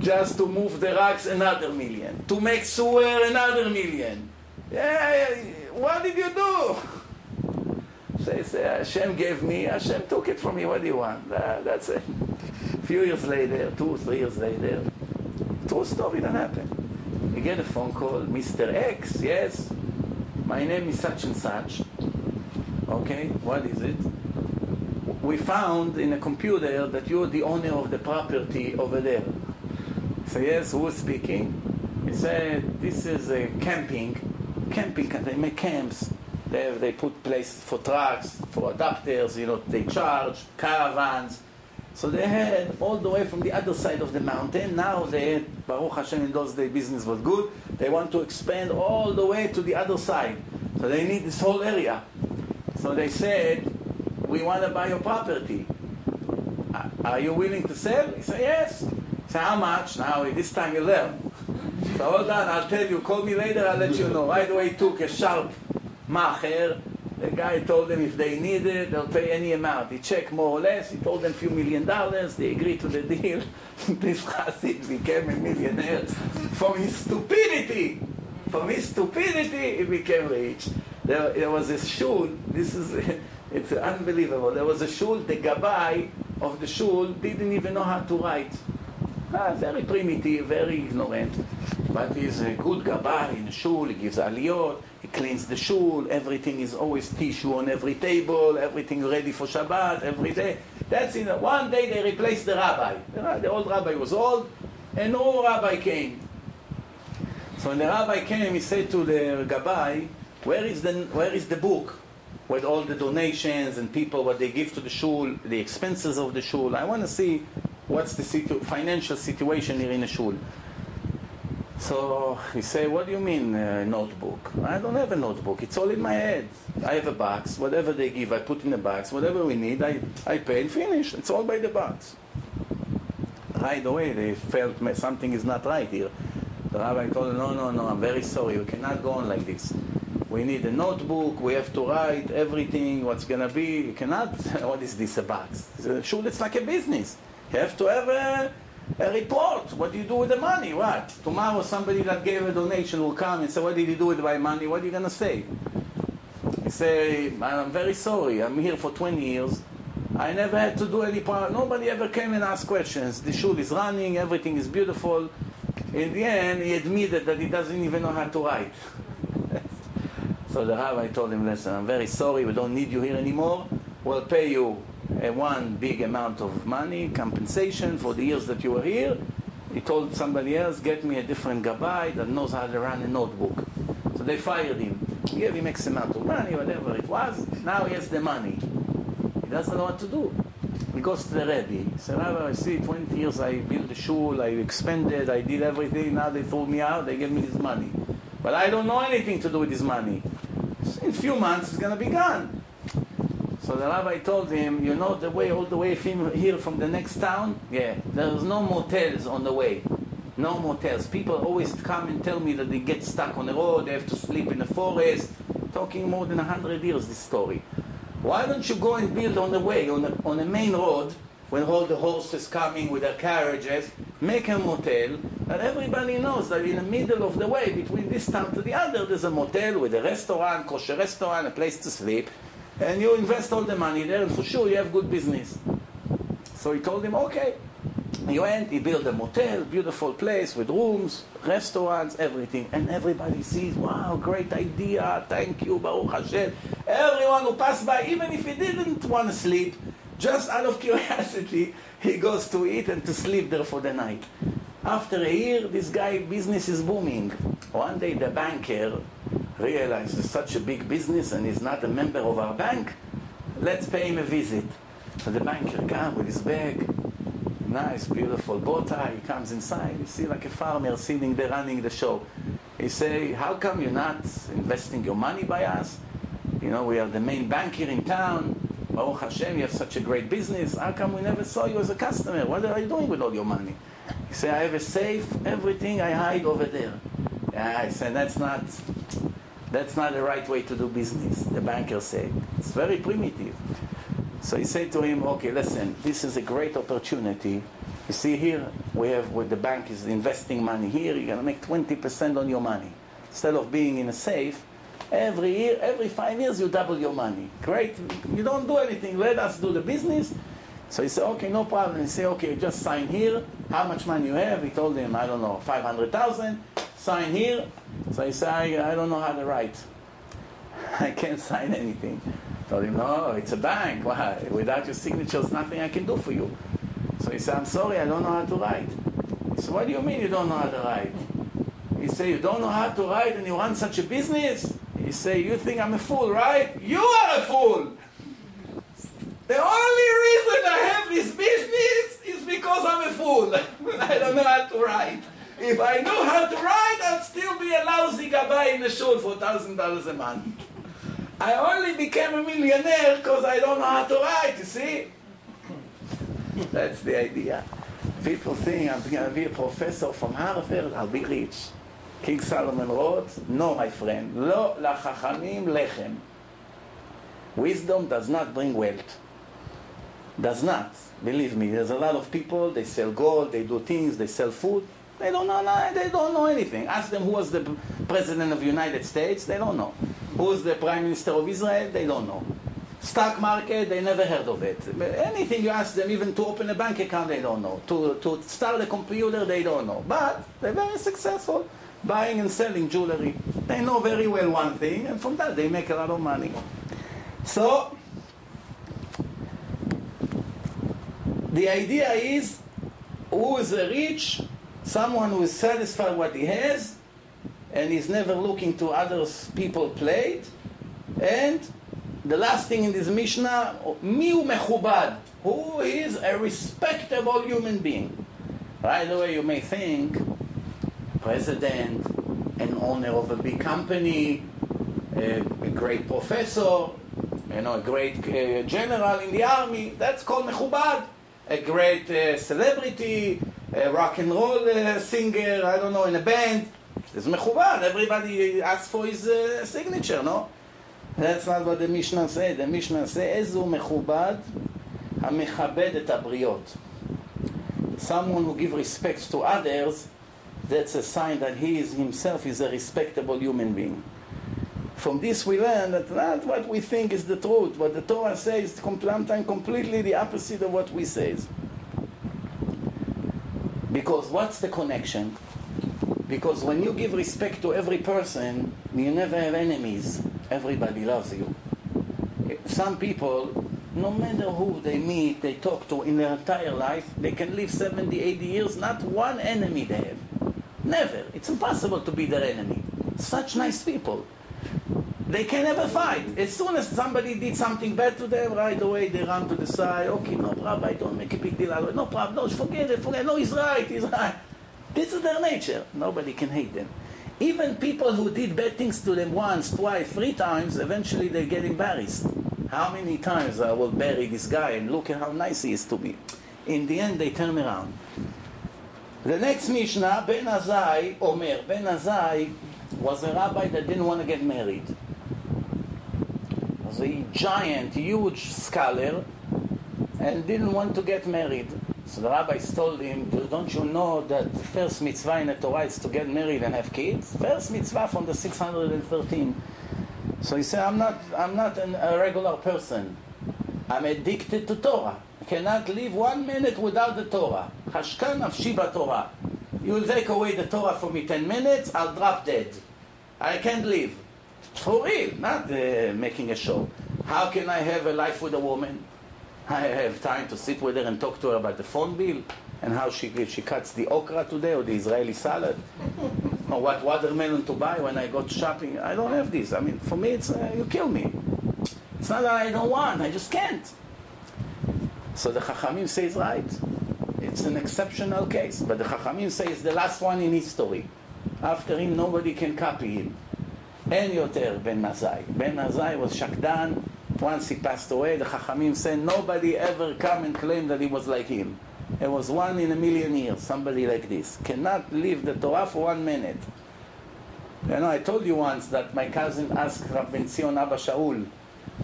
Just to move the rocks, another million. To make sewer, another million. Yeah, what did you do? They say, Hashem gave me, Hashem took it from me. What do you want? That's it. A few years later, two, three years later, true story that happened. You get a phone call, Mr. X, yes, my name is such and such. Okay, what is it? We found in a computer that you're the owner of the property over there. So yes, who's speaking? He said, this is a camping, camping, they make camps. They, have, they put place for trucks, for adapters, you know, they charge, caravans. So they had all the way from the other side of the mountain. Now they had, Baruch Hashem, in those days business was good. They want to expand all the way to the other side. So they need this whole area. So they said, we want to buy your property. Are you willing to sell? He said, yes. Say, how much? Now, this time you learn. So hold on, I'll tell you. Call me later, I'll let you know. Right away, he took a sharp macher. The guy told them if they need it, they'll pay any amount. He checked more or less. He told them a few million dollars. They agreed to the deal. this Hasid became a millionaire from his stupidity. From his stupidity, he became rich. There, there was a shul. This is it's unbelievable. There was a shul. The gabbai of the shul didn't even know how to write. Ah, very primitive, very ignorant. But he's a good gabbai in shul. He gives aliyot cleans the shul, everything is always tissue on every table, everything ready for Shabbat every day. That's in one day they replaced the rabbi. The, old rabbi was old, and no rabbi came. So when the rabbi came, he said to the gabbai, where is the, where is the book with all the donations and people, what they give to the shul, the expenses of the shul? I want to see what's the situ- financial situation here in the shul. So he said, what do you mean uh, notebook? I don't have a notebook. It's all in my head. I have a box. Whatever they give, I put in the box. Whatever we need, I, I pay and finish. It's all by the box. Right away, they felt something is not right here. The rabbi told them, no, no, no, I'm very sorry. We cannot go on like this. We need a notebook. We have to write everything, what's going to be. You cannot, what is this, a box? Sure, it's like a business. You have to have a a report. What do you do with the money? What? Tomorrow somebody that gave a donation will come and say, what did you do with my money? What are you going to say? You say, I'm very sorry. I'm here for 20 years. I never had to do any part. Nobody ever came and asked questions. The shul is running. Everything is beautiful. In the end, he admitted that he doesn't even know how to write. so the rabbi told him, listen, I'm very sorry. We don't need you here anymore. We'll pay you uh, one big amount of money, compensation for the years that you were here. He told somebody else, get me a different gabbai that knows how to run a notebook. So they fired him. He gave him X amount of money, whatever it was. Now he has the money. He doesn't know what to do. He goes to the Rebbe. He said, Rabbi, I see 20 years I built the shul, I expanded, I did everything. Now they threw me out, they gave me this money. But I don't know anything to do with this money. In a few months, it's going to be gone. So the rabbi told him, you know the way all the way from here from the next town? Yeah, there's no motels on the way. No motels. People always come and tell me that they get stuck on the road, they have to sleep in the forest. talking more than 100 years, this story. Why don't you go and build on the way, on the, on the main road, when all the horses coming with their carriages, make a motel, and everybody knows that in the middle of the way, between this town to the other, there's a motel with a restaurant, kosher restaurant, a place to sleep, and you invest all the money there, and for sure you have good business. So he told him, okay. He went, he built a motel, beautiful place with rooms, restaurants, everything. And everybody sees, wow, great idea, thank you, Baruch Hashem. Everyone who passed by, even if he didn't want to sleep, just out of curiosity, he goes to eat and to sleep there for the night. After a year, this guy business is booming. One day the banker realized it's such a big business and he's not a member of our bank. Let's pay him a visit. So the banker comes with his bag, nice, beautiful bow tie. He comes inside. You see like a farmer sitting there running the show. He say, how come you're not investing your money by us? You know, we are the main bank here in town. Baruch Hashem, you have such a great business. How come we never saw you as a customer? What are you doing with all your money? He say, I have a safe, everything I hide over there. I said, that's not, that's not the right way to do business, the banker said. It's very primitive. So he said to him, okay, listen, this is a great opportunity. You see here, we have where the bank is investing money here, you're gonna make 20% on your money. Instead of being in a safe, every year, every five years you double your money. Great, you don't do anything, let us do the business. So he said, okay, no problem. He said, okay, just sign here. How much money you have? He told him, I don't know, 500,000. Sign here. So he said, I, I don't know how to write. I can't sign anything. I Told him, no, it's a bank. Why? Without your signature, there's nothing I can do for you. So he said, I'm sorry, I don't know how to write. He said, what do you mean you don't know how to write? He said, you don't know how to write and you run such a business? He said, you think I'm a fool, right? You are a fool! The only reason I have this business is because I'm a fool. I don't know how to write. If I know how to write, I'd still be a lousy guy in the shul for $1,000 a month. I only became a millionaire because I don't know how to write, you see? That's the idea. People think I'm going to be a professor from Harvard, I'll be rich. King Solomon wrote, no, my friend, lo lachachamim lechem. Wisdom does not bring wealth. Does not. Believe me, there's a lot of people, they sell gold, they do things, they sell food. They don't know, they don't know anything. Ask them who was the president of the United States, they don't know. Who's the Prime Minister of Israel? They don't know. Stock market, they never heard of it. Anything you ask them, even to open a bank account, they don't know. To, to start a computer, they don't know. But they're very successful buying and selling jewelry. They know very well one thing, and from that they make a lot of money. So, the idea is who is rich, someone who is satisfied what he has, and is never looking to others people plate. And the last thing in this Mishnah, miu mechubad, who is a respectable human being. Right away, you may think president, an owner of a big company, a, a great professor, you know, a great uh, general in the army. That's called mechubad. A great uh, celebrity, a rock and roll uh, singer, I don't know, in a band. It's mechubad. Everybody asks for his uh, signature, no? That's not what the Mishnah said. The Mishnah says, איזו מכובד המכבד את הבריות. Someone who gives respect to others, that's a sign that he is himself is a respectable human being. From this we learn that not what we think is the truth. What the Torah says is sometimes completely the opposite of what we say. Because what's the connection? Because when you give respect to every person, you never have enemies. Everybody loves you. Some people, no matter who they meet, they talk to in their entire life, they can live 70, 80 years, not one enemy they have. Never. It's impossible to be their enemy. Such nice people. They can never fight. As soon as somebody did something bad to them, right away they run to the side. Okay, no problem, don't make a big deal out of it. No problem, no, forget it, forget it. No, he's right, he's right. This is their nature. Nobody can hate them. Even people who did bad things to them once, twice, three times, eventually they get embarrassed. How many times I will bury this guy and look at how nice he is to me. In the end, they turn around. The next Mishnah, Ben Azai Omer. Ben Azai was a rabbi that didn't want to get married. A giant, huge scholar, and didn't want to get married. So the rabbis told him, don't you know that the first mitzvah in the Torah is to get married and have kids? First mitzvah from the 613. So he said, I'm not, I'm not an, a regular person. I'm addicted to Torah. I cannot live one minute without the Torah. Hashkan nafshi Torah. You will take away the Torah from me 10 minutes, I'll drop dead. I can't live. For real, not uh, making a show. How can I have a life with a woman? I have time to sit with her and talk to her about the phone bill and how she, she cuts the okra today or the Israeli salad or what watermelon to buy when I go shopping. I don't have this. I mean, for me, it's uh, you kill me. It's not that I don't want, I just can't. So the Chachamim says right. It's an exceptional case, but the Chachamim say it's the last one in history. After him, nobody can copy him. אין יותר בן עזאי. בן עזאי was שקדן, once he passed away, the חכמים said, nobody ever come and claim that he was like him. It was one in a million years, somebody like this. Cannot leave the Torah for one minute. You know, I told you once that my cousin asked Rav Ben Zion Abba Shaul,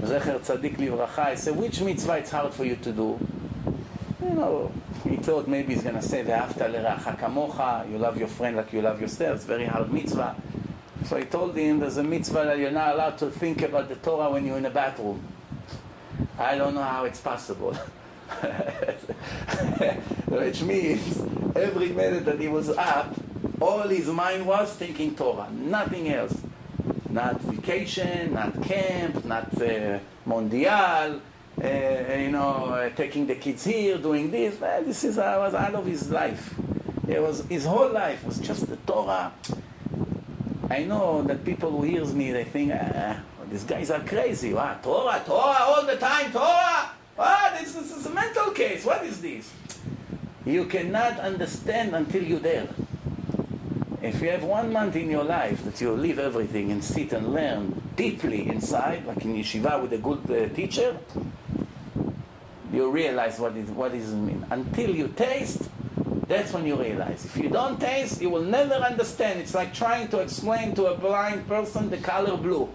זכר צדיק לברכה, I said, which mitzvah it's hard for you to do? You know, he thought maybe he's going to say, ואהבת לרעך כמוך, you love your friend like you love yourself, it's very hard mitzvah. So I told him there's a mitzvah that you're not allowed to think about the Torah when you're in a bathroom. I don't know how it's possible. Which means every minute that he was up, all his mind was thinking Torah, nothing else. Not vacation, not camp, not uh, mondial, uh, you know, uh, taking the kids here, doing this. Well, this is uh, was out of his life. It was his whole life was just the Torah. I know that people who hears me, they think, ah, these guys are crazy. What? Torah, Torah, all the time, Torah. What? This, this is a mental case. What is this? You cannot understand until you're there. If you have one month in your life that you leave everything and sit and learn deeply inside, like in yeshiva with a good uh, teacher, you realize what is what it mean. Until you taste, that's when you realize. If you don't taste, you will never understand. It's like trying to explain to a blind person the color blue.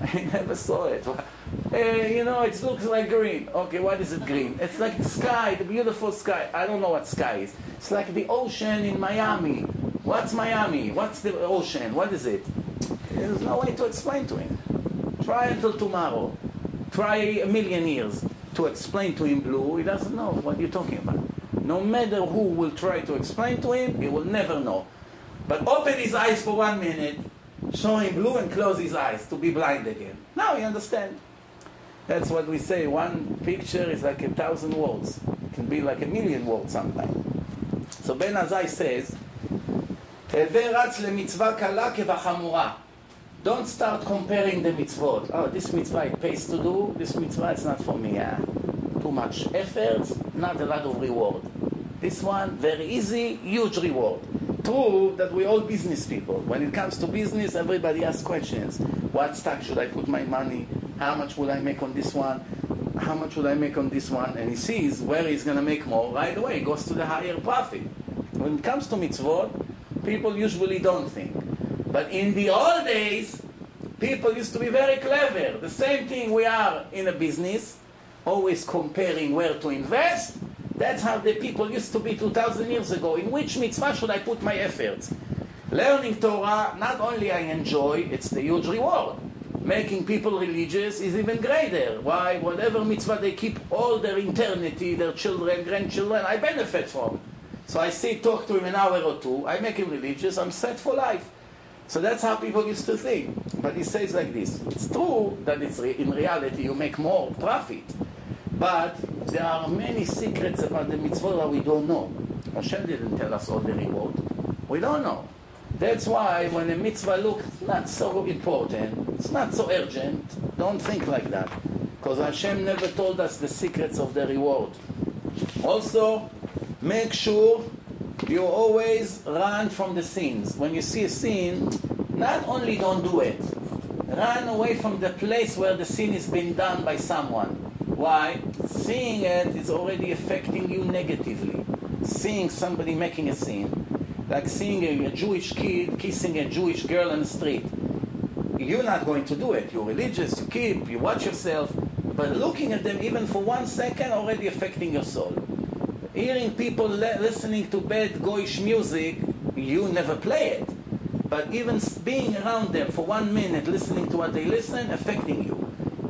I never saw it. Uh, you know, it looks like green. Okay, what is it green? It's like the sky, the beautiful sky. I don't know what sky is. It's like the ocean in Miami. What's Miami? What's the ocean? What is it? There's no way to explain to him. Try until tomorrow. Try a million years to explain to him blue. He doesn't know what you're talking about. No matter who will try to explain to him, he will never know. But open his eyes for one minute, show him blue and close his eyes to be blind again. Now he understand. That's what we say. One picture is like a thousand words. It can be like a million words sometimes. So Ben Azai says, Don't start comparing the mitzvot. Oh, this mitzvah it pays to do, this mitzvah it's not for me. Yeah. Too much effort, not a lot of reward. This one, very easy, huge reward. True that we're all business people. When it comes to business, everybody asks questions. What stock should I put my money? How much would I make on this one? How much would I make on this one? And he sees where he's going to make more. Right away, he goes to the higher profit. When it comes to mitzvot, people usually don't think. But in the old days, people used to be very clever. The same thing we are in a business, always comparing where to invest that's how the people used to be 2,000 years ago. In which mitzvah should I put my efforts? Learning Torah, not only I enjoy, it's the huge reward. Making people religious is even greater. Why? Whatever mitzvah they keep all their eternity, their children, grandchildren, I benefit from. So I sit, talk to him an hour or two, I make him religious, I'm set for life. So that's how people used to think. But he says like this, it's true that it's re- in reality you make more profit. But there are many secrets about the mitzvot that we don't know. Hashem didn't tell us all the reward. We don't know. That's why when a mitzvah looks not so important, it's not so urgent, don't think like that. Because Hashem never told us the secrets of the reward. Also, make sure you always run from the sins. When you see a sin, not only don't do it, run away from the place where the sin is being done by someone. Why? Seeing it is already affecting you negatively. Seeing somebody making a scene, like seeing a, a Jewish kid kissing a Jewish girl on the street. you're not going to do it. You're religious, you keep, you watch yourself, but looking at them even for one second already affecting your soul. Hearing people le- listening to bad goyish music, you never play it. But even being around them for one minute, listening to what they listen, affecting you.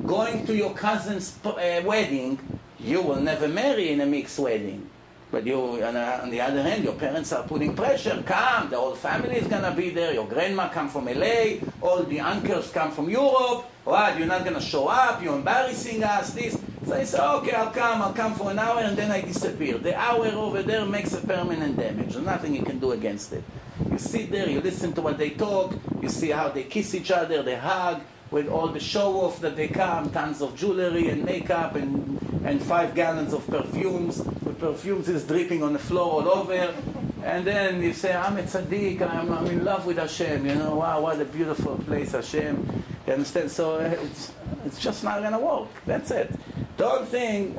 Going to your cousin's uh, wedding, you will never marry in a mixed wedding. But you, on, on, the other hand, your parents are putting pressure. Come, the whole family is gonna be there. Your grandma come from LA. All the uncles come from Europe. What? You're not gonna show up? You're embarrassing us. This. So I say, okay, I'll come. I'll come for an hour, and then I disappear. The hour over there makes a permanent damage. There's nothing you can do against it. You sit there, you listen to what they talk. You see how they kiss each other, they hug with all the show off that they come, tons of jewelry and makeup and, and five gallons of perfumes. The perfumes is dripping on the floor all over. And then you say, I'm a tzaddik, I'm, I'm in love with Hashem, you know, wow, what a beautiful place, Hashem. You understand? So uh, it's, it's just not going to work. That's it. The whole thing,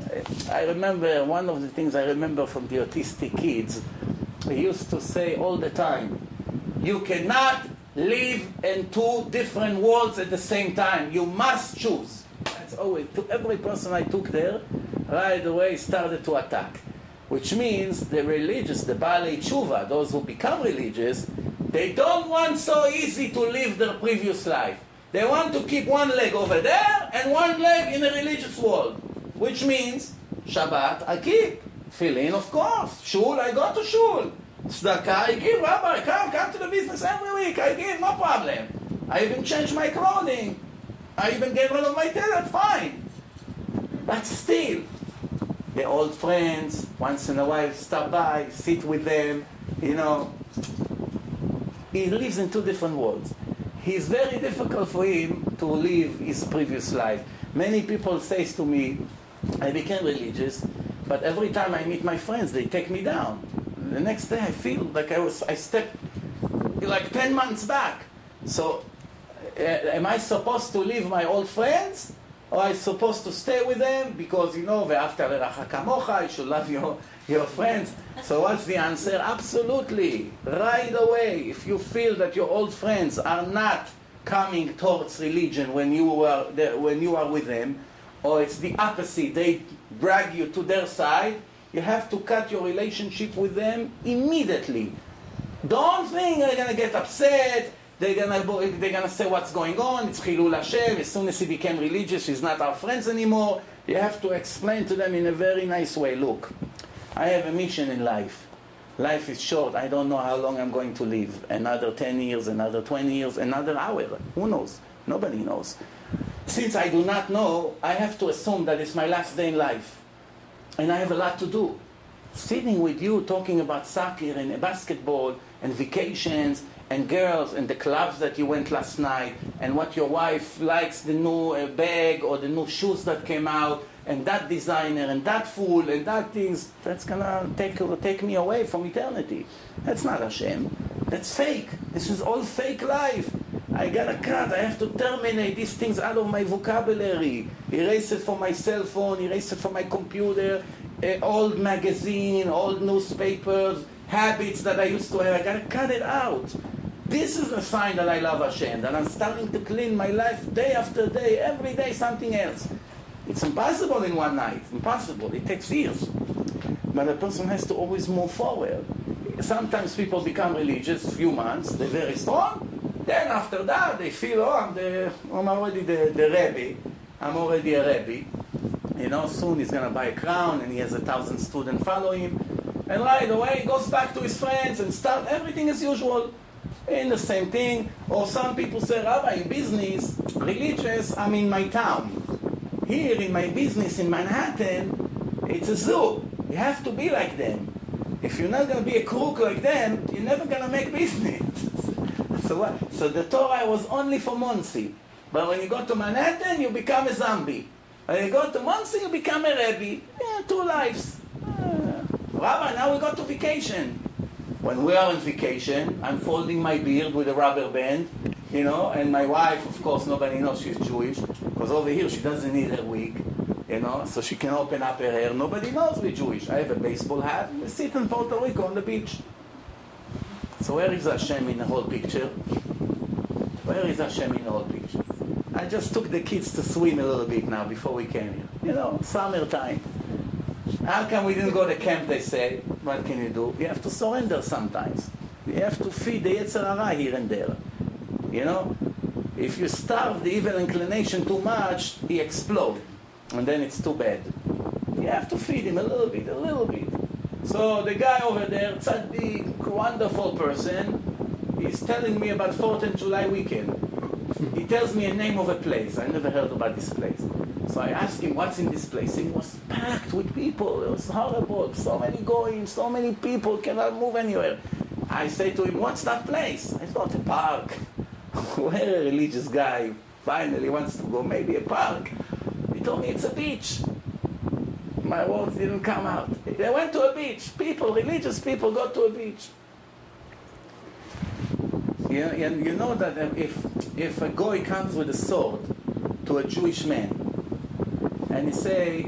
I remember, one of the things I remember from the autistic kids, he used to say all the time, you cannot live in two different worlds at the same time. You must choose. That's always, to every person I took there, right away started to attack. Which means the religious, the Baalei Tshuva, those who become religious, they don't want so easy to live their previous life. They want to keep one leg over there and one leg in the religious world. Which means Shabbat I keep. Tefillin, of course. Shul, I go to shul. Tzedakah, I give, Rabbi, come, come to the business every week, I give, no problem. I even change my clothing. I even get rid of my talent, fine. But still, the old friends, once in a while stop by, sit with them, you know. He lives in two different worlds. It's very difficult for him to live his previous life. Many people say to me, I became religious, but every time I meet my friends, they take me down the next day I feel like I was I stepped like ten months back. So, uh, am I supposed to leave my old friends, or am I supposed to stay with them because you know the after kamocha, you should love your your friends. So what's the answer? Absolutely, right away. If you feel that your old friends are not coming towards religion when you are there, when you are with them, or it's the opposite, they drag you to their side you have to cut your relationship with them immediately. Don't think they're going to get upset. They're gonna they're gonna say what's going on. It's Chilul Hashem. As soon as he became religious, he's not our friends anymore. You have to explain to them in a very nice way. Look, I have a mission in life. Life is short. I don't know how long I'm going to live. Another 10 years, another 20 years, another hour. Who knows? Nobody knows. Since I do not know, I have to assume that it's my last day in life and I have a lot to do. Sitting with you talking about soccer and basketball and vacations and girls and the clubs that you went last night and what your wife likes the new uh, bag or the new shoes that came out and that designer and that fool and that things that's gonna take take me away from eternity. That's not Hashem. That's fake. This is all fake life. I gotta cut. I have to terminate these things out of my vocabulary. Erase it from my cell phone. Erase it from my computer. Uh, old magazine, old newspapers, habits that I used to have. I gotta cut it out. This is a sign that I love Hashem. That I'm starting to clean my life day after day, every day something else. It's impossible in one night. Impossible. It takes years. But a person has to always move forward. Sometimes people become religious, few months, they're very strong. Then after that, they feel, oh, I'm, the, oh, I'm already the, the Rebbe. I'm already a Rebbe. You know, soon he's going to buy a crown and he has a thousand students follow him. And right away, he goes back to his friends and start everything as usual. In the same thing. Or some people say, Rabbi, in business, religious, I'm in my town. Here in my business in Manhattan, it's a zoo. You have to be like them. If you're not going to be a crook like them, you're never going to make business. so what? So the Torah was only for Monsey. But when you go to Manhattan, you become a zombie. When you go to Monsey, you become a Rebbe. Yeah, two lives. Uh, Rabbi, now we go to vacation. When we are on vacation, I'm folding my beard with a rubber band, you know, and my wife, of course, nobody knows she's Jewish, because over here she doesn't need her wig, you know, so she can open up her hair. Nobody knows we're Jewish. I have a baseball hat. We sit in Puerto Rico on the beach. So where is Hashem in the whole picture? Where is Hashem in the whole picture? I just took the kids to swim a little bit now before we came here. You know, summertime. How come we didn't go to camp, they say? What can you do? You have to surrender sometimes. You have to feed the Yetzer Hara here and there. You know? If you starve the evil inclination too much, he explodes. And then it's too bad. You have to feed him a little bit, a little bit. So the guy over there, tzaddik, wonderful person, he's telling me about 4th of July weekend. He tells me a name of a place. I never heard about this place. So I asked him, what's in this place? It was packed with people. It was horrible. So many going, so many people cannot move anywhere. I say to him, what's that place? I thought a park. Where a religious guy finally wants to go, maybe a park. He told me it's a beach. My words didn't come out. They went to a beach. People, religious people, go to a beach. You, you know that um, if, if a guy comes with a sword to a Jewish man and he say,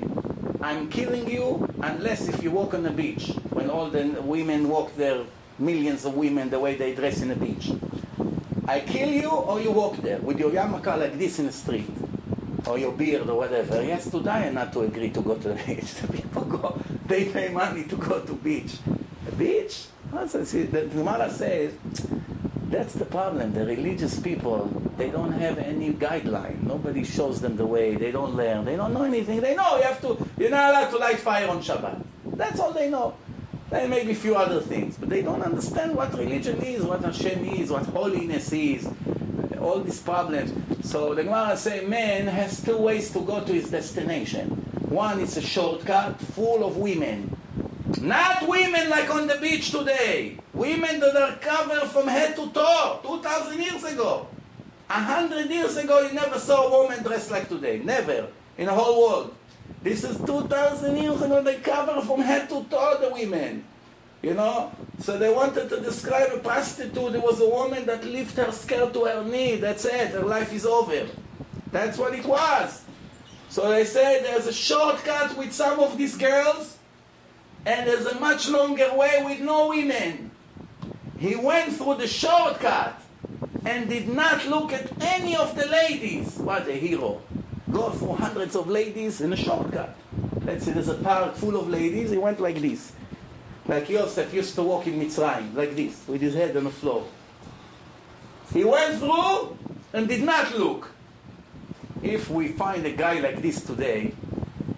I'm killing you unless if you walk on the beach, when all the women walk there, millions of women, the way they dress in the beach. I kill you or you walk there with your yarmulke like this in the street or your beard or whatever. He has to die and not to agree to go to the beach. The people go, they pay money to go to beach. A beach? See, the Gemara says that's the problem. The religious people, they don't have any guideline. Nobody shows them the way. They don't learn. They don't know anything. They know you have to. You're not allowed to light fire on Shabbat. That's all they know. And maybe a few other things, but they don't understand what religion is, what Hashem is, what holiness is, all these problems. So the Gemara say man has two ways to go to his destination. One is a shortcut full of women. Not women like on the beach today. Women that are covered from head to toe, 2,000 years ago. A hundred years ago, you never saw a woman dressed like today. Never. In the whole world. This is 2,000 years ago. They cover from head to toe the women. You know? So they wanted to describe a prostitute. It was a woman that lifted her skirt to her knee. That's it. Her life is over. That's what it was. So they say there's a shortcut with some of these girls, and there's a much longer way with no women. He went through the shortcut and did not look at any of the ladies. What a hero. Go through hundreds of ladies in a shortcut. Let's say there's a park full of ladies. He went like this. Like Yosef used to walk in Mitzrayim, like this, with his head on the floor. He went through and did not look. If we find a guy like this today,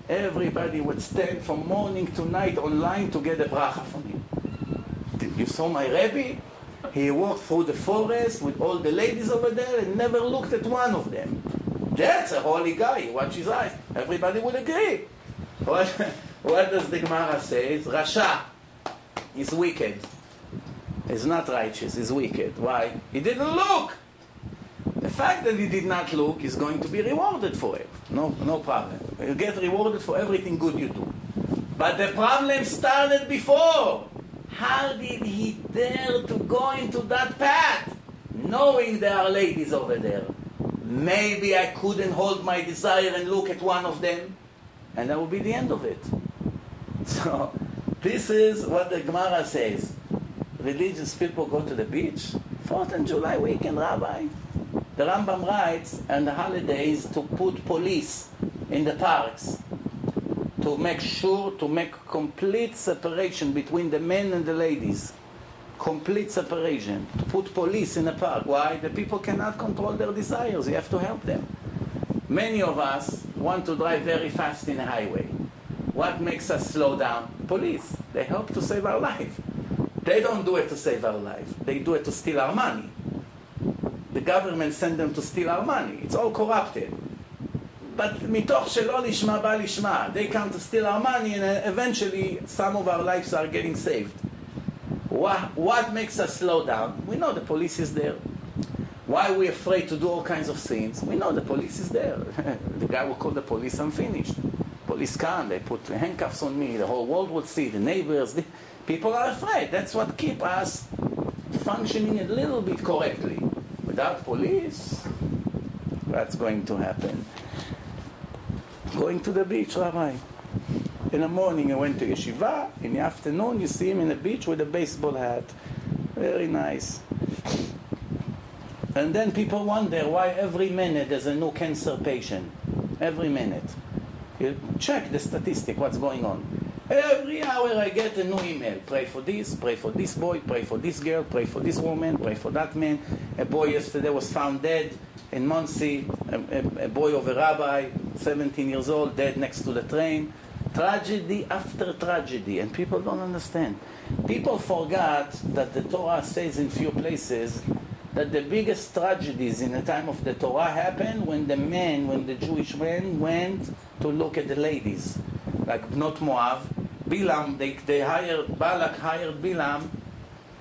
everybody would stand from morning to night online to get a bracha from him. You saw my Rebbe? He walked through the forest with all the ladies over there and never looked at one of them. That's a holy guy. Watch his eyes. Everybody would agree. What, what does the Gemara say? Rasha is wicked. He's not righteous. He's wicked. Why? He didn't look. The fact that he did not look is going to be rewarded for it. No, no problem. You get rewarded for everything good you do. But the problem started before. How did he dare to go into that path, knowing there are ladies over there? Maybe I couldn't hold my desire and look at one of them, and that would be the end of it. So, this is what the Gemara says. Religious people go to the beach. 4th and July weekend, Rabbi. The Rambam writes, and the holidays to put police in the parks to make sure to make complete separation between the men and the ladies. Complete separation. To put police in a park. Why? The people cannot control their desires. You have to help them. Many of us want to drive very fast in a highway. What makes us slow down? Police. They help to save our life. They don't do it to save our life. They do it to steal our money. The government send them to steal our money. It's all corrupted. But מתוך שלא לשמה בא לשמה. They come to steal our money and eventually some of our lives are getting saved. What, what makes us slow down? We know the police is there. Why are we afraid to do all kinds of sins? We know the police is there. the guy will call the police, I'm finished. Police come, they put handcuffs on me, the whole world will see, the neighbors. The, people are afraid. That's what keep us functioning a little bit correctly. Without police, what's going to happen? Going to the beach, Rabbi. In the morning, I went to yeshiva. In the afternoon, you see him in the beach with a baseball hat. Very nice. And then people wonder why every minute there's a new cancer patient. Every minute. You check the statistic, what's going on. Every hour I get a new email. Pray for this, pray for this boy, pray for this girl, pray for this woman, pray for that man. A boy yesterday was found dead in Monsey, a, a, a boy of a rabbi, 17 years old, dead next to the train. Tragedy after tragedy, and people don't understand. People forgot that the Torah says in few places that the biggest tragedies in the time of the Torah happened when the men, when the Jewish men went to look at the ladies, like not Moab. Bilam, they, they hired, Balak hired Bilam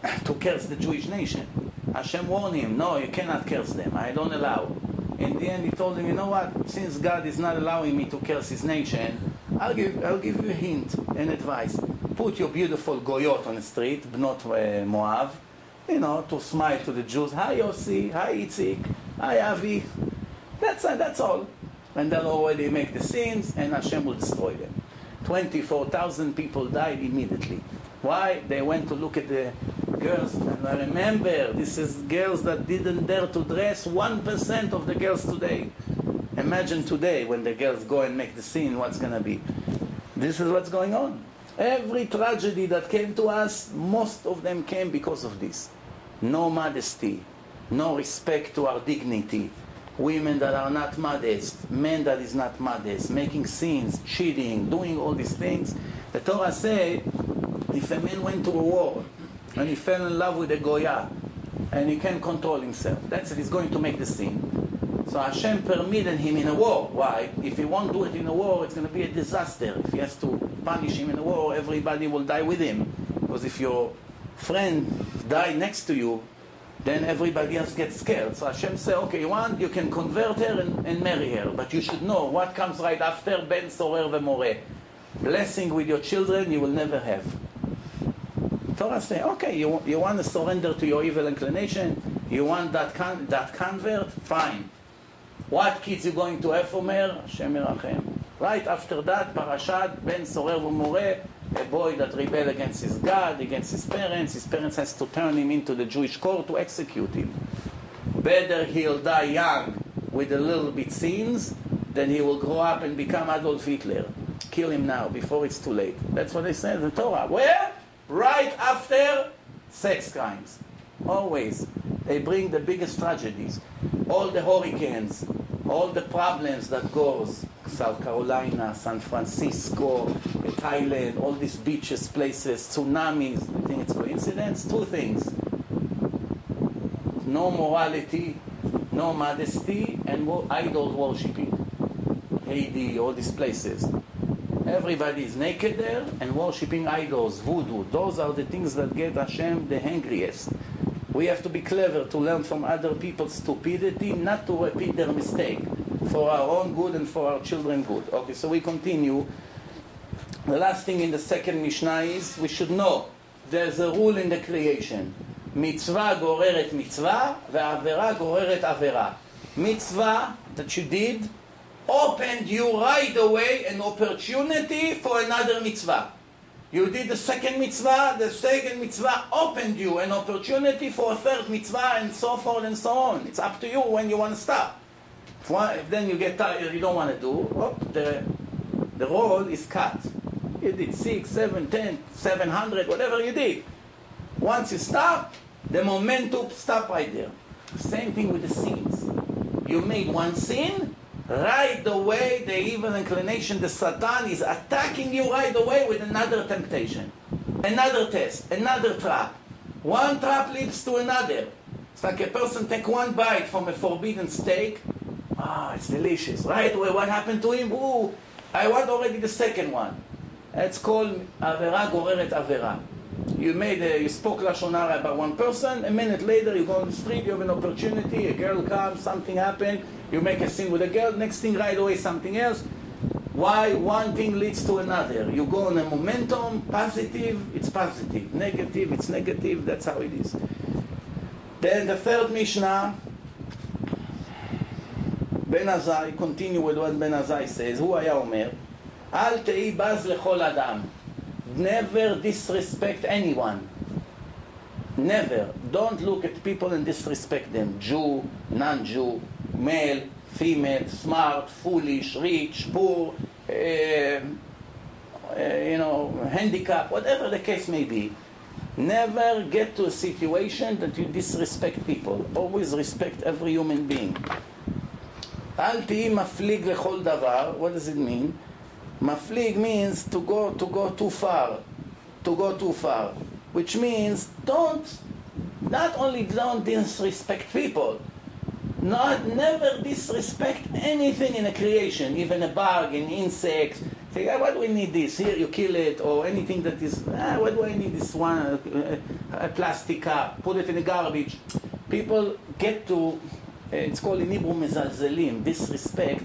to curse the Jewish nation. Hashem warned him, no, you cannot curse them. I don't allow. In the end, he told him, you know what? Since God is not allowing me to curse his nation, I'll give, I'll give you a hint and advice. Put your beautiful goyot on the street, not uh, Moab, you know, to smile to the Jews. Hi, Yossi. Hi, Itzik. Hi, Avi. That's, uh, that's all. And they'll already make the scenes, and Hashem will destroy them. 24,000 people died immediately. Why? They went to look at the girls. And I remember, this is girls that didn't dare to dress 1% of the girls today. Imagine today when the girls go and make the scene, what's going to be. This is what's going on. Every tragedy that came to us, most of them came because of this. No modesty, no respect to our dignity. Women that are not modest, men that is not modest, making sins, cheating, doing all these things. The Torah say, if a man went to a war and he fell in love with a Goya and he can't control himself, that's it, he's going to make the sin. So Hashem permitted him in a war. Why? If he won't do it in a war, it's going to be a disaster. If he has to punish him in a war, everybody will die with him. Because if your friend die next to you, then everybody else gets scared. So Hashem said, okay, you want, you can convert her and, and marry her. But you should know what comes right after Ben Sorer V'Moreh. Blessing with your children you will never have. Torah say, okay, you, you want to surrender to your evil inclination, you want that, con- that convert, fine. What kids you going to have from her? Hashem. Right after that, Parashat Ben Sorer V'Moreh, a boy that rebelled against his God, against his parents. His parents has to turn him into the Jewish court to execute him. Better he'll die young with a little bit sins than he will grow up and become Adolf Hitler. Kill him now before it's too late. That's what they say in the Torah. Where? Right after sex crimes. Always. They bring the biggest tragedies. All the hurricanes, all the problems that goes South Carolina, San Francisco, Thailand, all these beaches, places, tsunamis. I think it's coincidence. Two things: no morality, no modesty, and idol worshipping. Haiti, all these places. Everybody is naked there and worshipping idols, voodoo. Those are the things that get Hashem the angriest. We have to be clever to learn from other people's stupidity, not to repeat their mistake, for our own good and for our children good. Okay, so we continue. The last thing in the second Mishnah is we should know there's a rule in the creation. מצווה גוררת מצווה ועבירה גוררת עבירה. Mitzvah that you did opened you right away an opportunity for another mitzvah. You did the second mitzvah, the second mitzvah opened you an opportunity for a third mitzvah, and so forth and so on. It's up to you when you want to stop. If, then you get tired, you don't want to do, oh, the, the roll is cut. You did six, seven, ten, seven hundred, whatever you did. Once you stop, the momentum stop right there. Same thing with the sins. You made one sin, right away the evil inclination, the Satan is attacking you right away with another temptation, another test, another trap. One trap leads to another. It's like a person take one bite from a forbidden steak. Ah, it's delicious. Right away, what happened to him? Ooh, I want already the second one. It's called avera goreret avera. You made a, you spoke lashon hara about one person. A minute later, you go on the street. You have an opportunity. A girl comes. Something happened. You make a scene with a girl. Next thing, right away, something else. Why one thing leads to another? You go on a momentum. Positive, it's positive. Negative, it's negative. That's how it is. Then the third Mishnah. Ben Azai, continue with what Ben Azai says. הוא היה אומר, אל תהי בז לכל אדם. never disrespect anyone. Never. Don't look at people and disrespect them. Jew, non-Jew, male, female, smart, foolish, rich, poor, uh, uh, you know, handicap, whatever the case may be. Never get to a situation that you disrespect people. Always respect every human being. אל תהי מפליג לכל דבר. What does it mean? מפליג means to go, to go too far. To go too far. Which means don't, not only don't disrespect people, not never disrespect anything in a creation, even a bug, an insect. Say, ah, why do we need this? Here, you kill it, or anything that is, ah, why do I need this one, a, a plastic cup, put it in the garbage. People get to, uh, Eh, it's called in Hebrew mezalzelim, disrespect.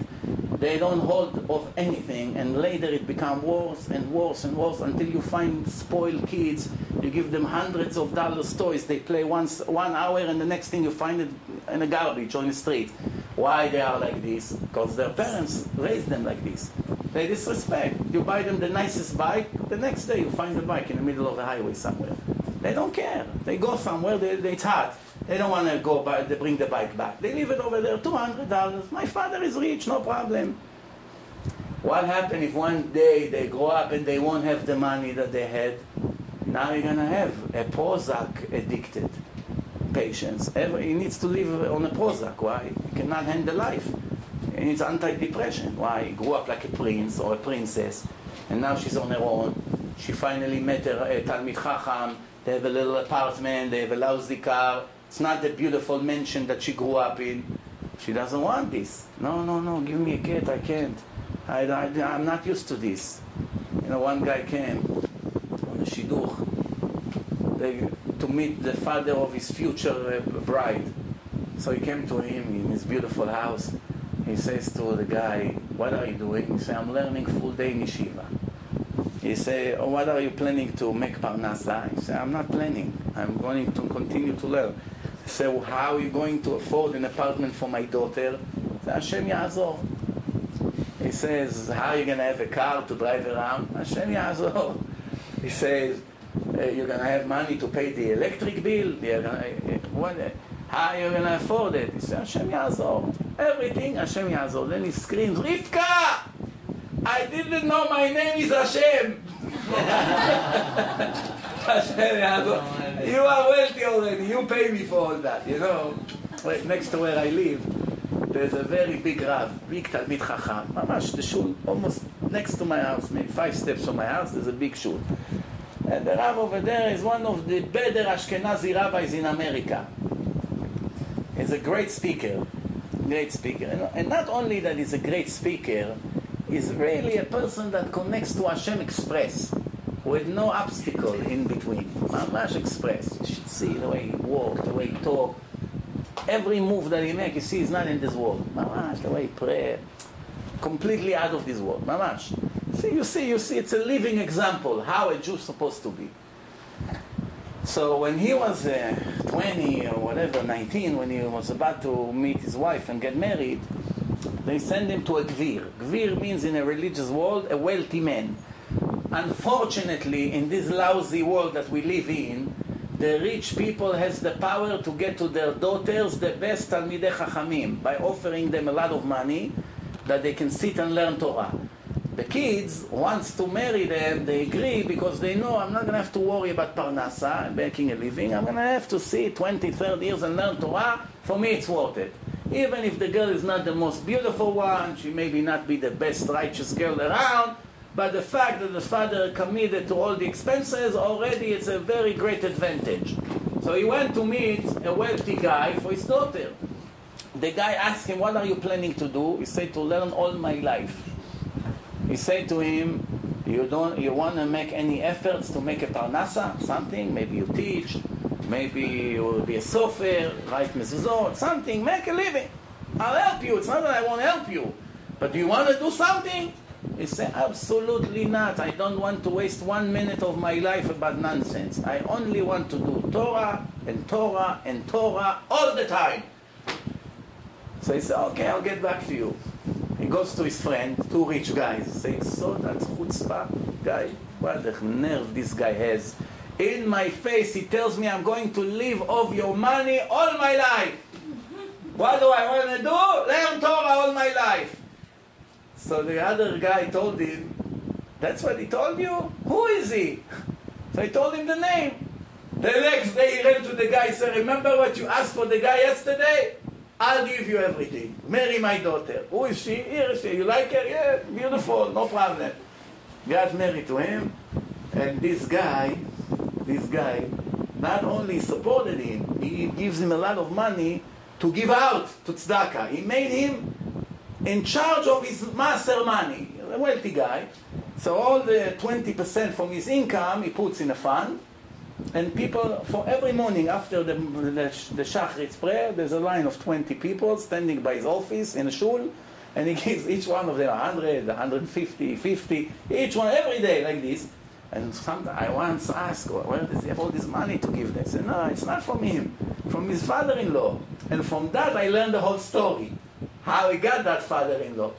They don't hold of anything, and later it becomes worse and worse and worse until you find spoiled kids. You give them hundreds of dollars toys. They play once one hour, and the next thing you find it in the garbage or in the street. Why they are like this? Because their parents raised them like this. They disrespect. You buy them the nicest bike, the next day you find the bike in the middle of the highway somewhere. They don't care. They go somewhere, they, they, it's. They don't want to go by, they bring the bike back. They leave it over there, $200. My father is rich, no problem. What happens if one day they grow up and they won't have the money that they had? Now you're going to have a Prozac addicted patients. Every, he needs to live on a Prozac. Why? He cannot handle life. Needs anti-depression. Why? He grew up like a prince or a princess, and now she's on her own. She finally met her uh, Talmid Chacham. They have a little apartment. They have a lousy car. It's not the beautiful mansion that she grew up in. She doesn't want this. No, no, no. Give me a cat. I can't. I, I, I'm not used to this. You know, one guy came on the shidduch. To meet the father of his future uh, bride. So he came to him in his beautiful house. He says to the guy, What are you doing? He says, I'm learning full day in yeshiva. He says, oh, What are you planning to make parnasa? He said, I'm not planning. I'm going to continue to learn. Well, How are you going to afford an apartment for my daughter? He Hashem Yazor. He says, How are you going to have a car to drive around? Hashem Yazor. He says, uh, you're going to have money to pay the electric bill. Uh, uh, how are you going to afford it? He says, Hashem Yazor. Everything, Hashem Yazor. Then he screams, Rivka! I didn't know my name is Hashem. Hashem Yazor. You are wealthy already. You pay me for all that, you know. Next to where I live, there's a very big Rav, big Talmid Chacham. Mamash, the shul, almost next to my house, maybe five steps from my house, there's a big shul. And the Rav over there is one of the better Ashkenazi rabbis in America. He's a great speaker, great speaker. And not only that he's a great speaker, he's really a person that connects to Hashem Express with no obstacle in between. Mamash Express. You should see the way he walked, the way he talked. Every move that he makes, you see, is not in this world. Mamash, the way he pray, completely out of this world. Mamash. See, you see, you see, it's a living example how a Jew is supposed to be. So when he was uh, 20 or whatever, 19, when he was about to meet his wife and get married, they send him to a gvir. Gvir means in a religious world, a wealthy man. Unfortunately, in this lousy world that we live in, the rich people has the power to get to their daughters the best Talmidei Chachamim by offering them a lot of money that they can sit and learn Torah. The kids wants to marry them, they agree because they know I'm not going to have to worry about parnasa, making a living. I'm going to have to see 20, 30 years and learn Torah. For me, it's worth it. Even if the girl is not the most beautiful one, she maybe not be the best righteous girl around, but the fact that the father committed to all the expenses, already it's a very great advantage. So he went to meet a wealthy guy for his daughter. The guy asked him, what are you planning to do? He said, to learn all my life. He said to him, you don't, you want to make any efforts to make a parnasa, something? Maybe you teach, maybe you will be a sofer, write mezuzot, something, make a living. I'll help you. It's not that I won't help you. But do you want to do something? He said, absolutely not. I don't want to waste one minute of my life about nonsense. I only want to do Torah and Torah and Torah all the time. So he said, okay, I'll get back to you. He goes to his friend, two rich guys, saying, so that's chutzpah guy. What the nerve this guy has. in my face, he tells me I'm going to live off your money all my life. What do I want to do? Learn Torah all my life. So the other guy told him, That's what he told you? Who is he? So I told him the name. The next day he ran to the guy and said, Remember what you asked for the guy yesterday? I'll give you everything. Marry my daughter. Who is she? Here is she. You like her? Yeah, beautiful, no problem. Got married to him, and this guy, this guy, not only supported him, he gives him a lot of money to give out to tzedakah. He made him in charge of his maaser money, a wealthy guy. So all the 20% from his income he puts in a fund. And people, for every morning after the, the, the Shachrit's prayer, there's a line of 20 people standing by his office in a shul, and he gives each one of them 100, 150, 50, each one every day like this. And sometimes I once asked, where does he have all this money to give them? He said, no, it's not from him, from his father-in-law. And from that I learned the whole story, how he got that father-in-law.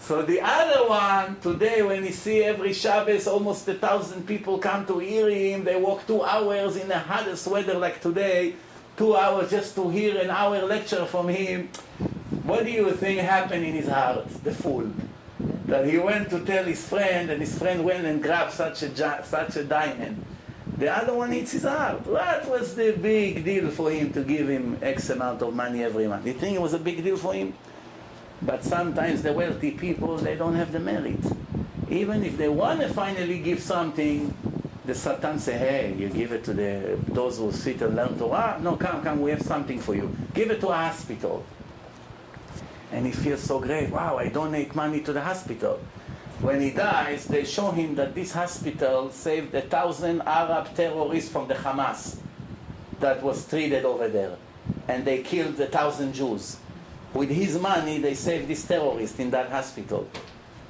So the other one, today when you see every Shabbos, almost a thousand people come to hear him. They walk two hours in the hottest weather like today, two hours just to hear an hour lecture from him. What do you think happened in his heart, the fool? That he went to tell his friend, and his friend went and grabbed such a, such a diamond. The other one hits his heart. What was the big deal for him to give him X amount of money every month? You think it was a big deal for him? But sometimes the wealthy people, they don't have the merit. Even if they want to finally give something, the Satan say, hey, you give it to the, those who sit and learn Torah? Ah, no, come, come, we have something for you. Give it to a hospital. And he feels so great. Wow, I donate money to the hospital. When he dies, they show him that this hospital saved a thousand Arab terrorists from the Hamas that was treated over there. And they killed a thousand Jews. With his money, they saved this terrorist in that hospital.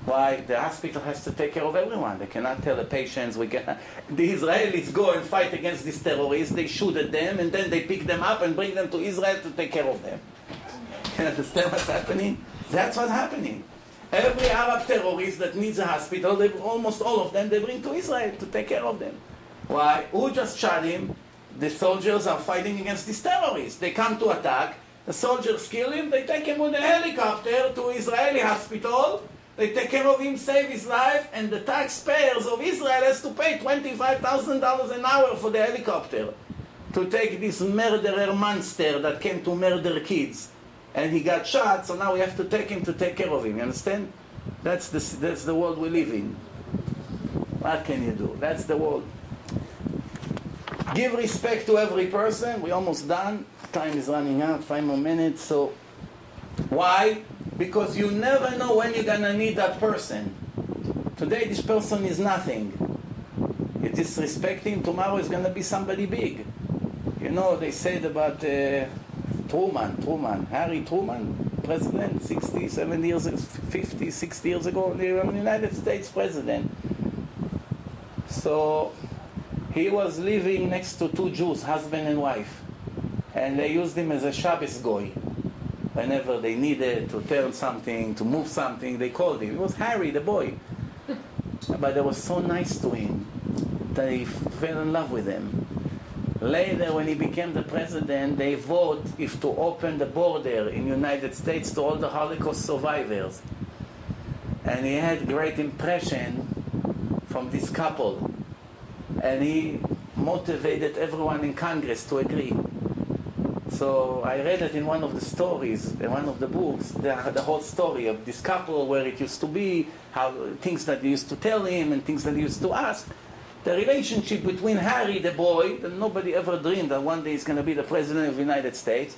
Why? The hospital has to take care of everyone. They cannot tell the patients, we can The Israelis go and fight against these terrorists, they shoot at them, and then they pick them up and bring them to Israel to take care of them. You understand what's happening? That's what's happening. Every Arab terrorist that needs a hospital, they, almost all of them, they bring to Israel to take care of them. Why? Who just shot him? The soldiers are fighting against these terrorists. They come to attack, the soldiers kill him, they take him with a helicopter to Israeli hospital, they take care of him, save his life, and the taxpayers of Israel has to pay $25,000 an hour for the helicopter to take this murderer monster that came to murder kids. And he got shot, so now we have to take him to take care of him. You understand? That's the, that's the world we live in. What can you do? That's the world. Give respect to every person. We're almost done time is running out, five more minutes. So, why? Because you never know when you're gonna need that person. Today, this person is nothing. You disrespect him, tomorrow is gonna be somebody big. You know, they said about uh, Truman, Truman, Harry Truman, president, 60, 70 years, 50, 60 years ago, the United States president. So, he was living next to two Jews, husband and wife and they used him as a Shabbos goy. Whenever they needed to turn something, to move something, they called him. It was Harry, the boy. But they were so nice to him that he fell in love with them. Later, when he became the president, they vote if to open the border in United States to all the Holocaust survivors. And he had great impression from this couple. And he motivated everyone in Congress to agree. So I read it in one of the stories, in one of the books, the, the whole story of this couple, where it used to be, how things that they used to tell him and things that he used to ask. The relationship between Harry, the boy, that nobody ever dreamed that one day he's going to be the president of the United States,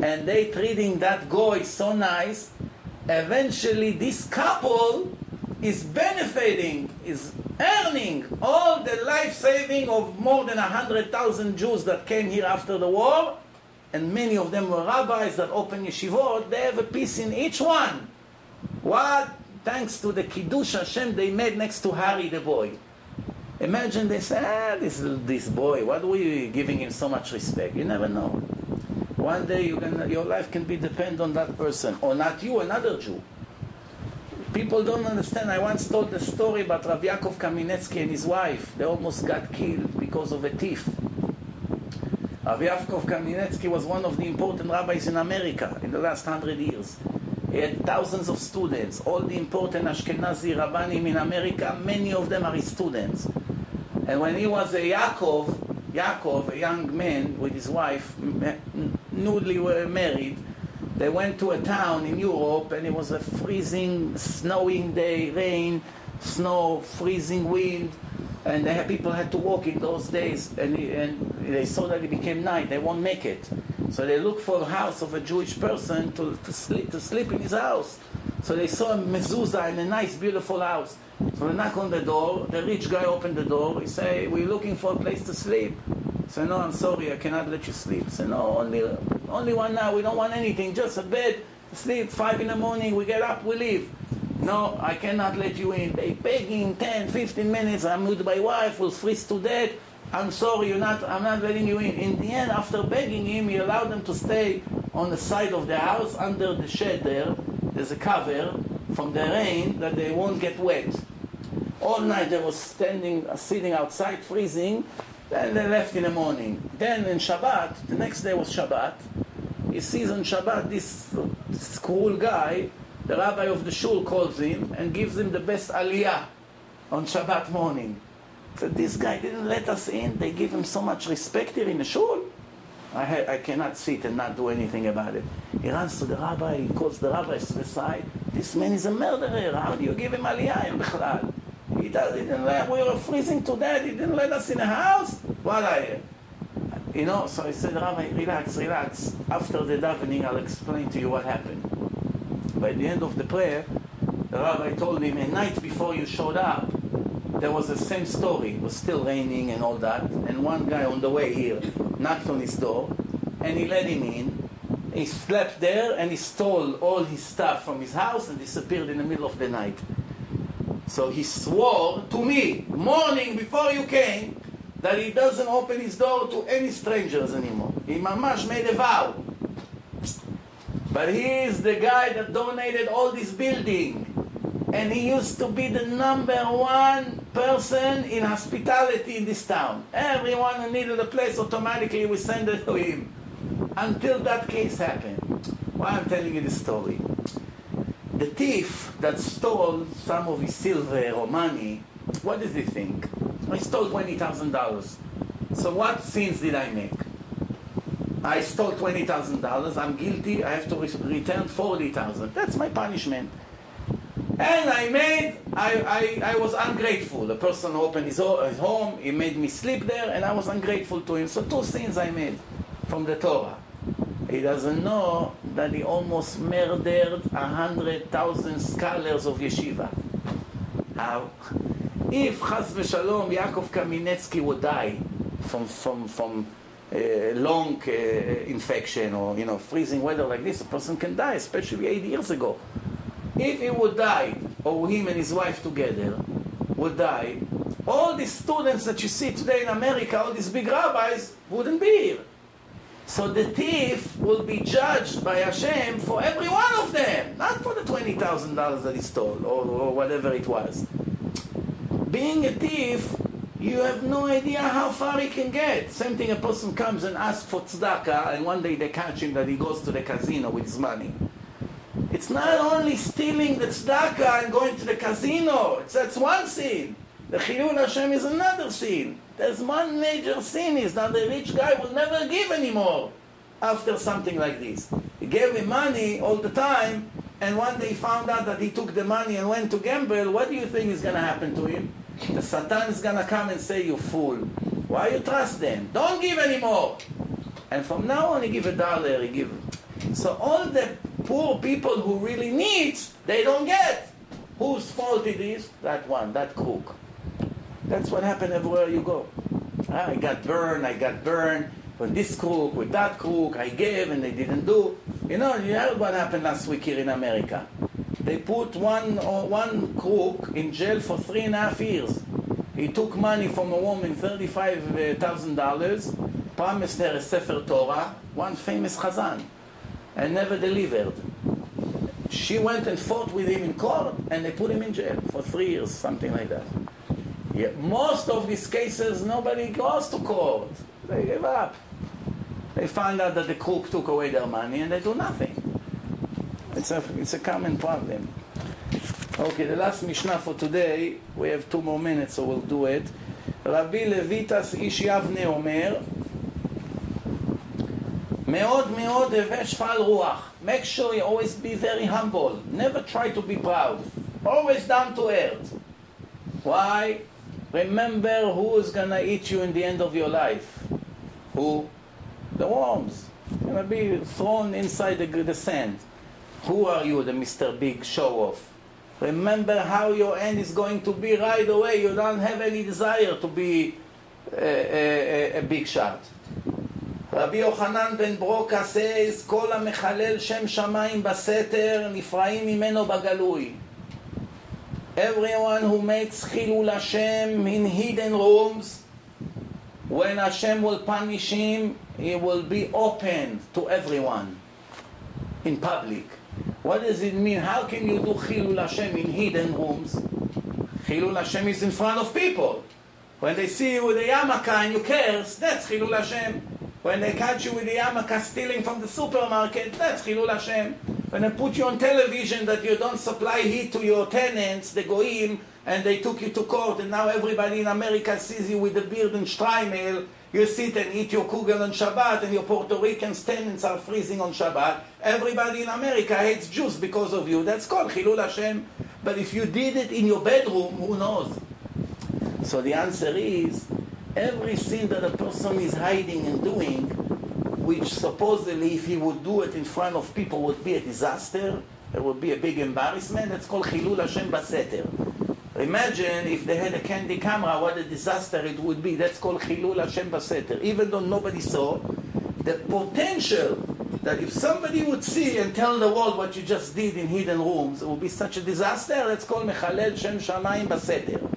and they treating that guy so nice. Eventually, this couple is benefiting, is earning all the life saving of more than 100,000 Jews that came here after the war and many of them were rabbis that open yeshivot, they have a piece in each one. What? Thanks to the Kiddush Hashem they made next to Harry the boy. Imagine they say, ah, this, this boy, what are we giving him so much respect? You never know. One day you can, your life can be dependent on that person, or not you, another Jew. People don't understand. I once told the story about Rav Yaakov Kamenetsky and his wife. They almost got killed because of a thief. Rav Yaakov Kamenetsky was one of the important rabbis in America in the last hundred years. He had thousands of students, all the important Ashkenazi Rabbanim in America, many of them are his students. And when he was a Yaakov, Yaakov, a young man with his wife, newly were married, they went to a town in Europe and it was a freezing, snowing day, rain, snow, freezing wind, and had, people had to walk in those days, and, and they saw that it became night, they won't make it. So they looked for a house of a Jewish person to, to, sleep, to sleep in his house. So they saw a mezuzah in a nice, beautiful house. So they knock on the door. The rich guy opened the door. He say, "We're looking for a place to sleep." Say, "No, I'm sorry, I cannot let you sleep." Say, "No, only only one now. We don't want anything. Just a bed, sleep. Five in the morning, we get up, we leave." No, I cannot let you in. They begging 10, 15 minutes. I'm with my wife. We'll freeze to death. I'm sorry, you're not. I'm not letting you in. In the end, after begging him, he allowed them to stay on the side of the house under the shed there. There's a cover from the rain that they won't get wet. All night they were standing, uh, sitting outside, freezing. Then they left in the morning. Then in Shabbat, the next day was Shabbat. He sees on Shabbat this, this cool guy, the rabbi of the shul calls him and gives him the best aliyah on Shabbat morning. So this guy didn't let us in. They give him so much respect here in the shul. I, I cannot sit and not do anything about it. He runs to the rabbi, he calls the rabbi to the side. This man is a murderer. How do you give him aliyah in does, he didn't let, we were freezing to death. He didn't let us in the house. What are you? You know, so I said, Rabbi, relax, relax. After the davening, I'll explain to you what happened. By the end of the prayer, the rabbi told him, a night before you showed up, there was the same story. It was still raining and all that. And one guy on the way here knocked on his door, and he let him in. He slept there, and he stole all his stuff from his house and disappeared in the middle of the night. So he swore to me, morning before you came, that he doesn't open his door to any strangers anymore. He mamash made a vow. But he is the guy that donated all this building. And he used to be the number one person in hospitality in this town. Everyone who needed a place automatically we send it to him. Until that case happened. Why I'm telling you this story. The thief that stole some of his silver or money, what does he think? I stole $20,000. So what sins did I make? I stole $20,000. I'm guilty. I have to re- return 40000 That's my punishment. And I made, I, I, I was ungrateful. The person opened his, his home, he made me sleep there, and I was ungrateful to him. So two sins I made from the Torah. He doesn't know that he almost murdered a hundred thousand scholars of yeshiva. How? If Chas v'shalom Yaakov Kamenetsky would die from, from, from uh, long uh, infection or you know freezing weather like this, a person can die, especially eight years ago. If he would die, or him and his wife together would die, all these students that you see today in America, all these big rabbis, wouldn't be here. So the thief will be judged by Hashem for every one of them, not for the $20,000 that he stole or, or whatever it was. Being a thief, you have no idea how far he can get. Same thing, a person comes and asks for tzedakah, and one day they catch him that he goes to the casino with his money. It's not only stealing the tzedakah and going to the casino. It's, that's one sin. The chilul Hashem is another sin. There's one major sin is that the rich guy will never give anymore after something like this. He gave him money all the time, and one day found out that he took the money and went to gamble. What do you think is going to happen to him? The Satan is going to come and say, you fool. Why you trust them? Don't give anymore. And from now on, he give a dollar, he give. So all the poor people who really need, they don't get. Whose fault it is? That one, that crook. That's what happened everywhere you go. Ah, I got burned, I got burned with this crook, with that crook, I gave and they didn't do. You know, you heard what happened last week here in America. They put one, uh, one crook in jail for three and a half years. He took money from a woman, $35,000, promised her a Sefer Torah, one famous Chazan, and never delivered. She went and fought with him in court, and they put him in jail for three years, something like that. Yeah, most of these cases, nobody goes to court. They give up. They find out that the crook took away their money and they do nothing. It's a, it's a common problem. Okay, the last Mishnah for today, we have two more minutes, so we'll do it. רבי לויטס איש יבנה אומר, מאוד מאוד הווה שפל רוח. Make sure you always be very humble. Never try to be proud. Always down to earth. Why? Remember who is gonna eat you in the end of your life. Who? The worms. Gonna be thrown inside the, the sand. Who are you, the Mr. Big show off? Remember how your end is going to be right away. You don't have any desire to be a, a, a, a big shot. רבי יוחנן בן ברוקה says, כל המחלל שם שמיים בסתר, נפרעים ממנו בגלוי. Everyone who makes Chilul Hashem in hidden rooms, when Hashem will punish him, he will be open to everyone in public. What does it mean? How can you do Chilul Hashem in hidden rooms? Chilul Hashem is in front of people. When they see you with a yarmulke and you curse, that's Chilul Hashem. When they catch you with the yarmulke stealing from the supermarket, that's Chilul Hashem. When they put you on television that you don't supply heat to your tenants, the goyim, and they took you to court, and now everybody in America sees you with the beard and Shtreimel, you sit and eat your kugel on Shabbat, and your Puerto Rican tenants are freezing on Shabbat. Everybody in America hates Jews because of you. That's called Chilul Hashem. But if you did it in your bedroom, who knows? So the answer is, every sin that a person is hiding and doing, which supposedly if he would do it in front of people would be a disaster, it would be a big embarrassment, that's called Chilul Hashem Baseter. Imagine if they had a Candid Camera, what a disaster it would be. That's called Chilul Hashem Baseter. Even though nobody saw, the potential that if somebody would see and tell the world what you just did in hidden rooms, it would be such a disaster. That's called Mechalel Shem Shamayim Baseter.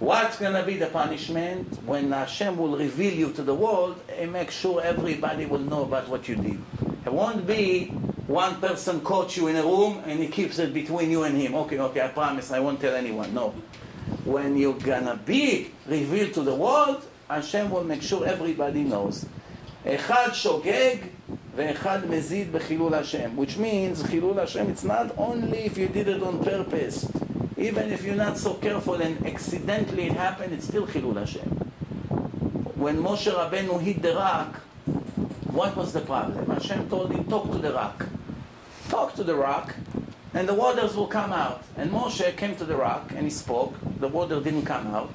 What's going to be the punishment? When Hashem will reveal you to the world and make sure everybody will know about what you did. It won't be one person caught you in a room and he keeps it between you and him. Okay, okay, I promise I won't tell anyone. No. When you're going to be revealed to the world, Hashem will make sure everybody knows. אחד שוגג ואחד מזיד בחילול השם, which means חילול השם, it's not only if you did it on purpose. Even if you're not so careful and accidentally it happened, it's still Chilul Hashem. When Moshe Rabbeinu hit the rock, what was the problem? Hashem told him, talk to the rock. Talk to the rock, and the waters will come out. And Moshe came to the rock, and he spoke. The water didn't come out.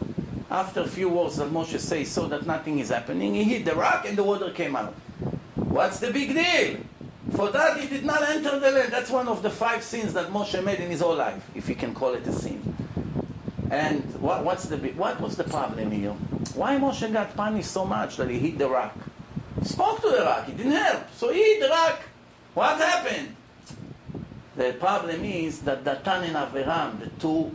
After a few words that Moshe says, so that nothing is happening, he hit the rock, and the water came out. What's the big deal? For that, he did not enter the land. That's one of the five sins that Moshe made in his whole life, if you can call it a sin. And what, what's the what was the problem here? Why Moshe got punished so much that he hit the rock? Spoke to the rock. He didn't help. So he hit the rock. What happened? The problem is that Datan and Aviram, the two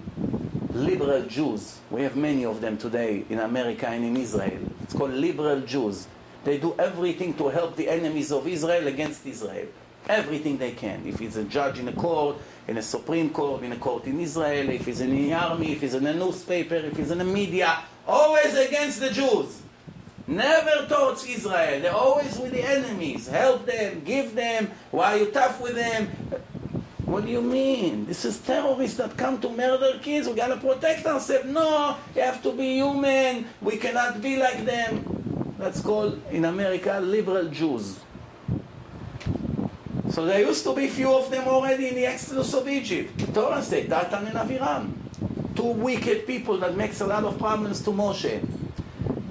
liberal Jews, we have many of them today in America and in Israel. It's called liberal Jews. They do everything to help the enemies of Israel against Israel. Everything they can. If he's a judge in a court, in a Supreme Court, in a court in Israel, if he's in the army, if he's in a newspaper, if he's in the media, always against the Jews. Never towards Israel. They're always with the enemies. Help them, give them. Why are you tough with them? What do you mean? This is terrorists that come to murder kids. We gotta protect ourselves. No, you have to be human. We cannot be like them. That's called in America liberal Jews. So there used to be few of them already in the exodus of Egypt. Torah said, Datan and Aviram. Two wicked people that makes a lot of problems to Moshe.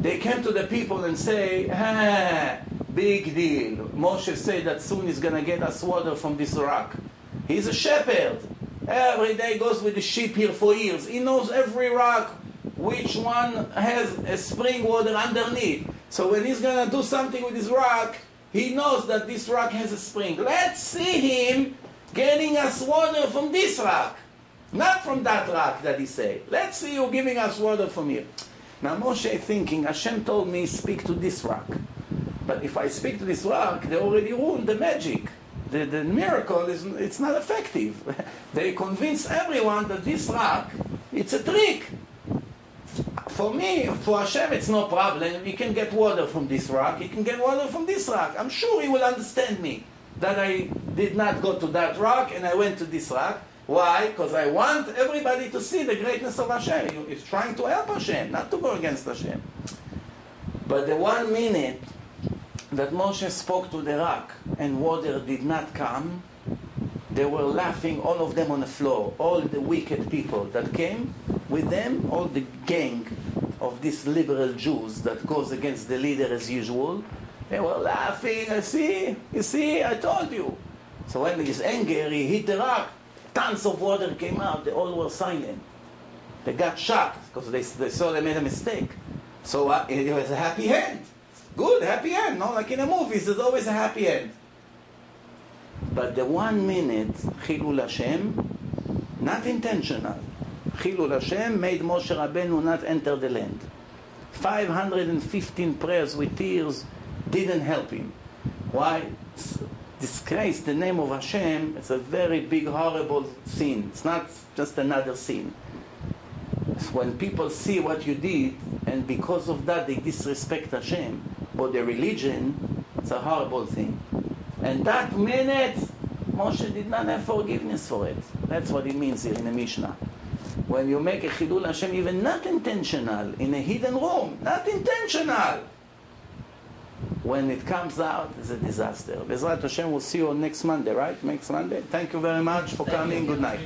They came to the people and say, ah, big deal. Moshe said that soon he's going to get us water from this rock. He's a shepherd. Every day goes with the sheep here for years. He knows every rock, which one has a spring water underneath. So when he's going to do something with his rock, he knows that this rock has a spring. Let's see him getting us water from this rock. Not from that rock that he said. Let's see you giving us water from here. Now Moshe thinking, Hashem told me speak to this rock. But if I speak to this rock, they already ruined the magic. The, the miracle is it's not effective. they convince everyone that this rock, it's a trick. For me, for Hashem, it's no problem. He can get water from this rock. He can get water from this rock. I'm sure he will understand me that I did not go to that rock and I went to this rock. Why? Because I want everybody to see the greatness of Hashem. He's trying to help Hashem, not to go against Hashem. But the one minute that Moshe spoke to the rock and water did not come, they were laughing, all of them on the floor, all the wicked people that came with them, all the gang of these liberal Jews that goes against the leader as usual. They were laughing, I see, you see, I told you. So when he's angry, he hit the rock, tons of water came out, they all were silent. They got shocked because they, they saw they made a mistake. So uh, it was a happy end. Good, happy end. No, like in a movie, there's always a happy end. But the one minute, Chilul Hashem, not intentional. Chilul Hashem made Moshe Rabbeinu not enter the land. 515 prayers with tears didn't help him. Why? Disgrace the name of Hashem, it's a very big, horrible sin. It's not just another sin. When people see what you did, and because of that they disrespect Hashem or their religion, it's a horrible thing. And that minute, Moshe did not have forgiveness for it. That's what it means here in the Mishnah. When you make a Chilul Hashem, even not intentional, in a hidden room, not intentional. When it comes out, it's a disaster. Bezrat Hashem, we'll see you next Monday, right? Next Monday. Thank you very much for coming. Good night.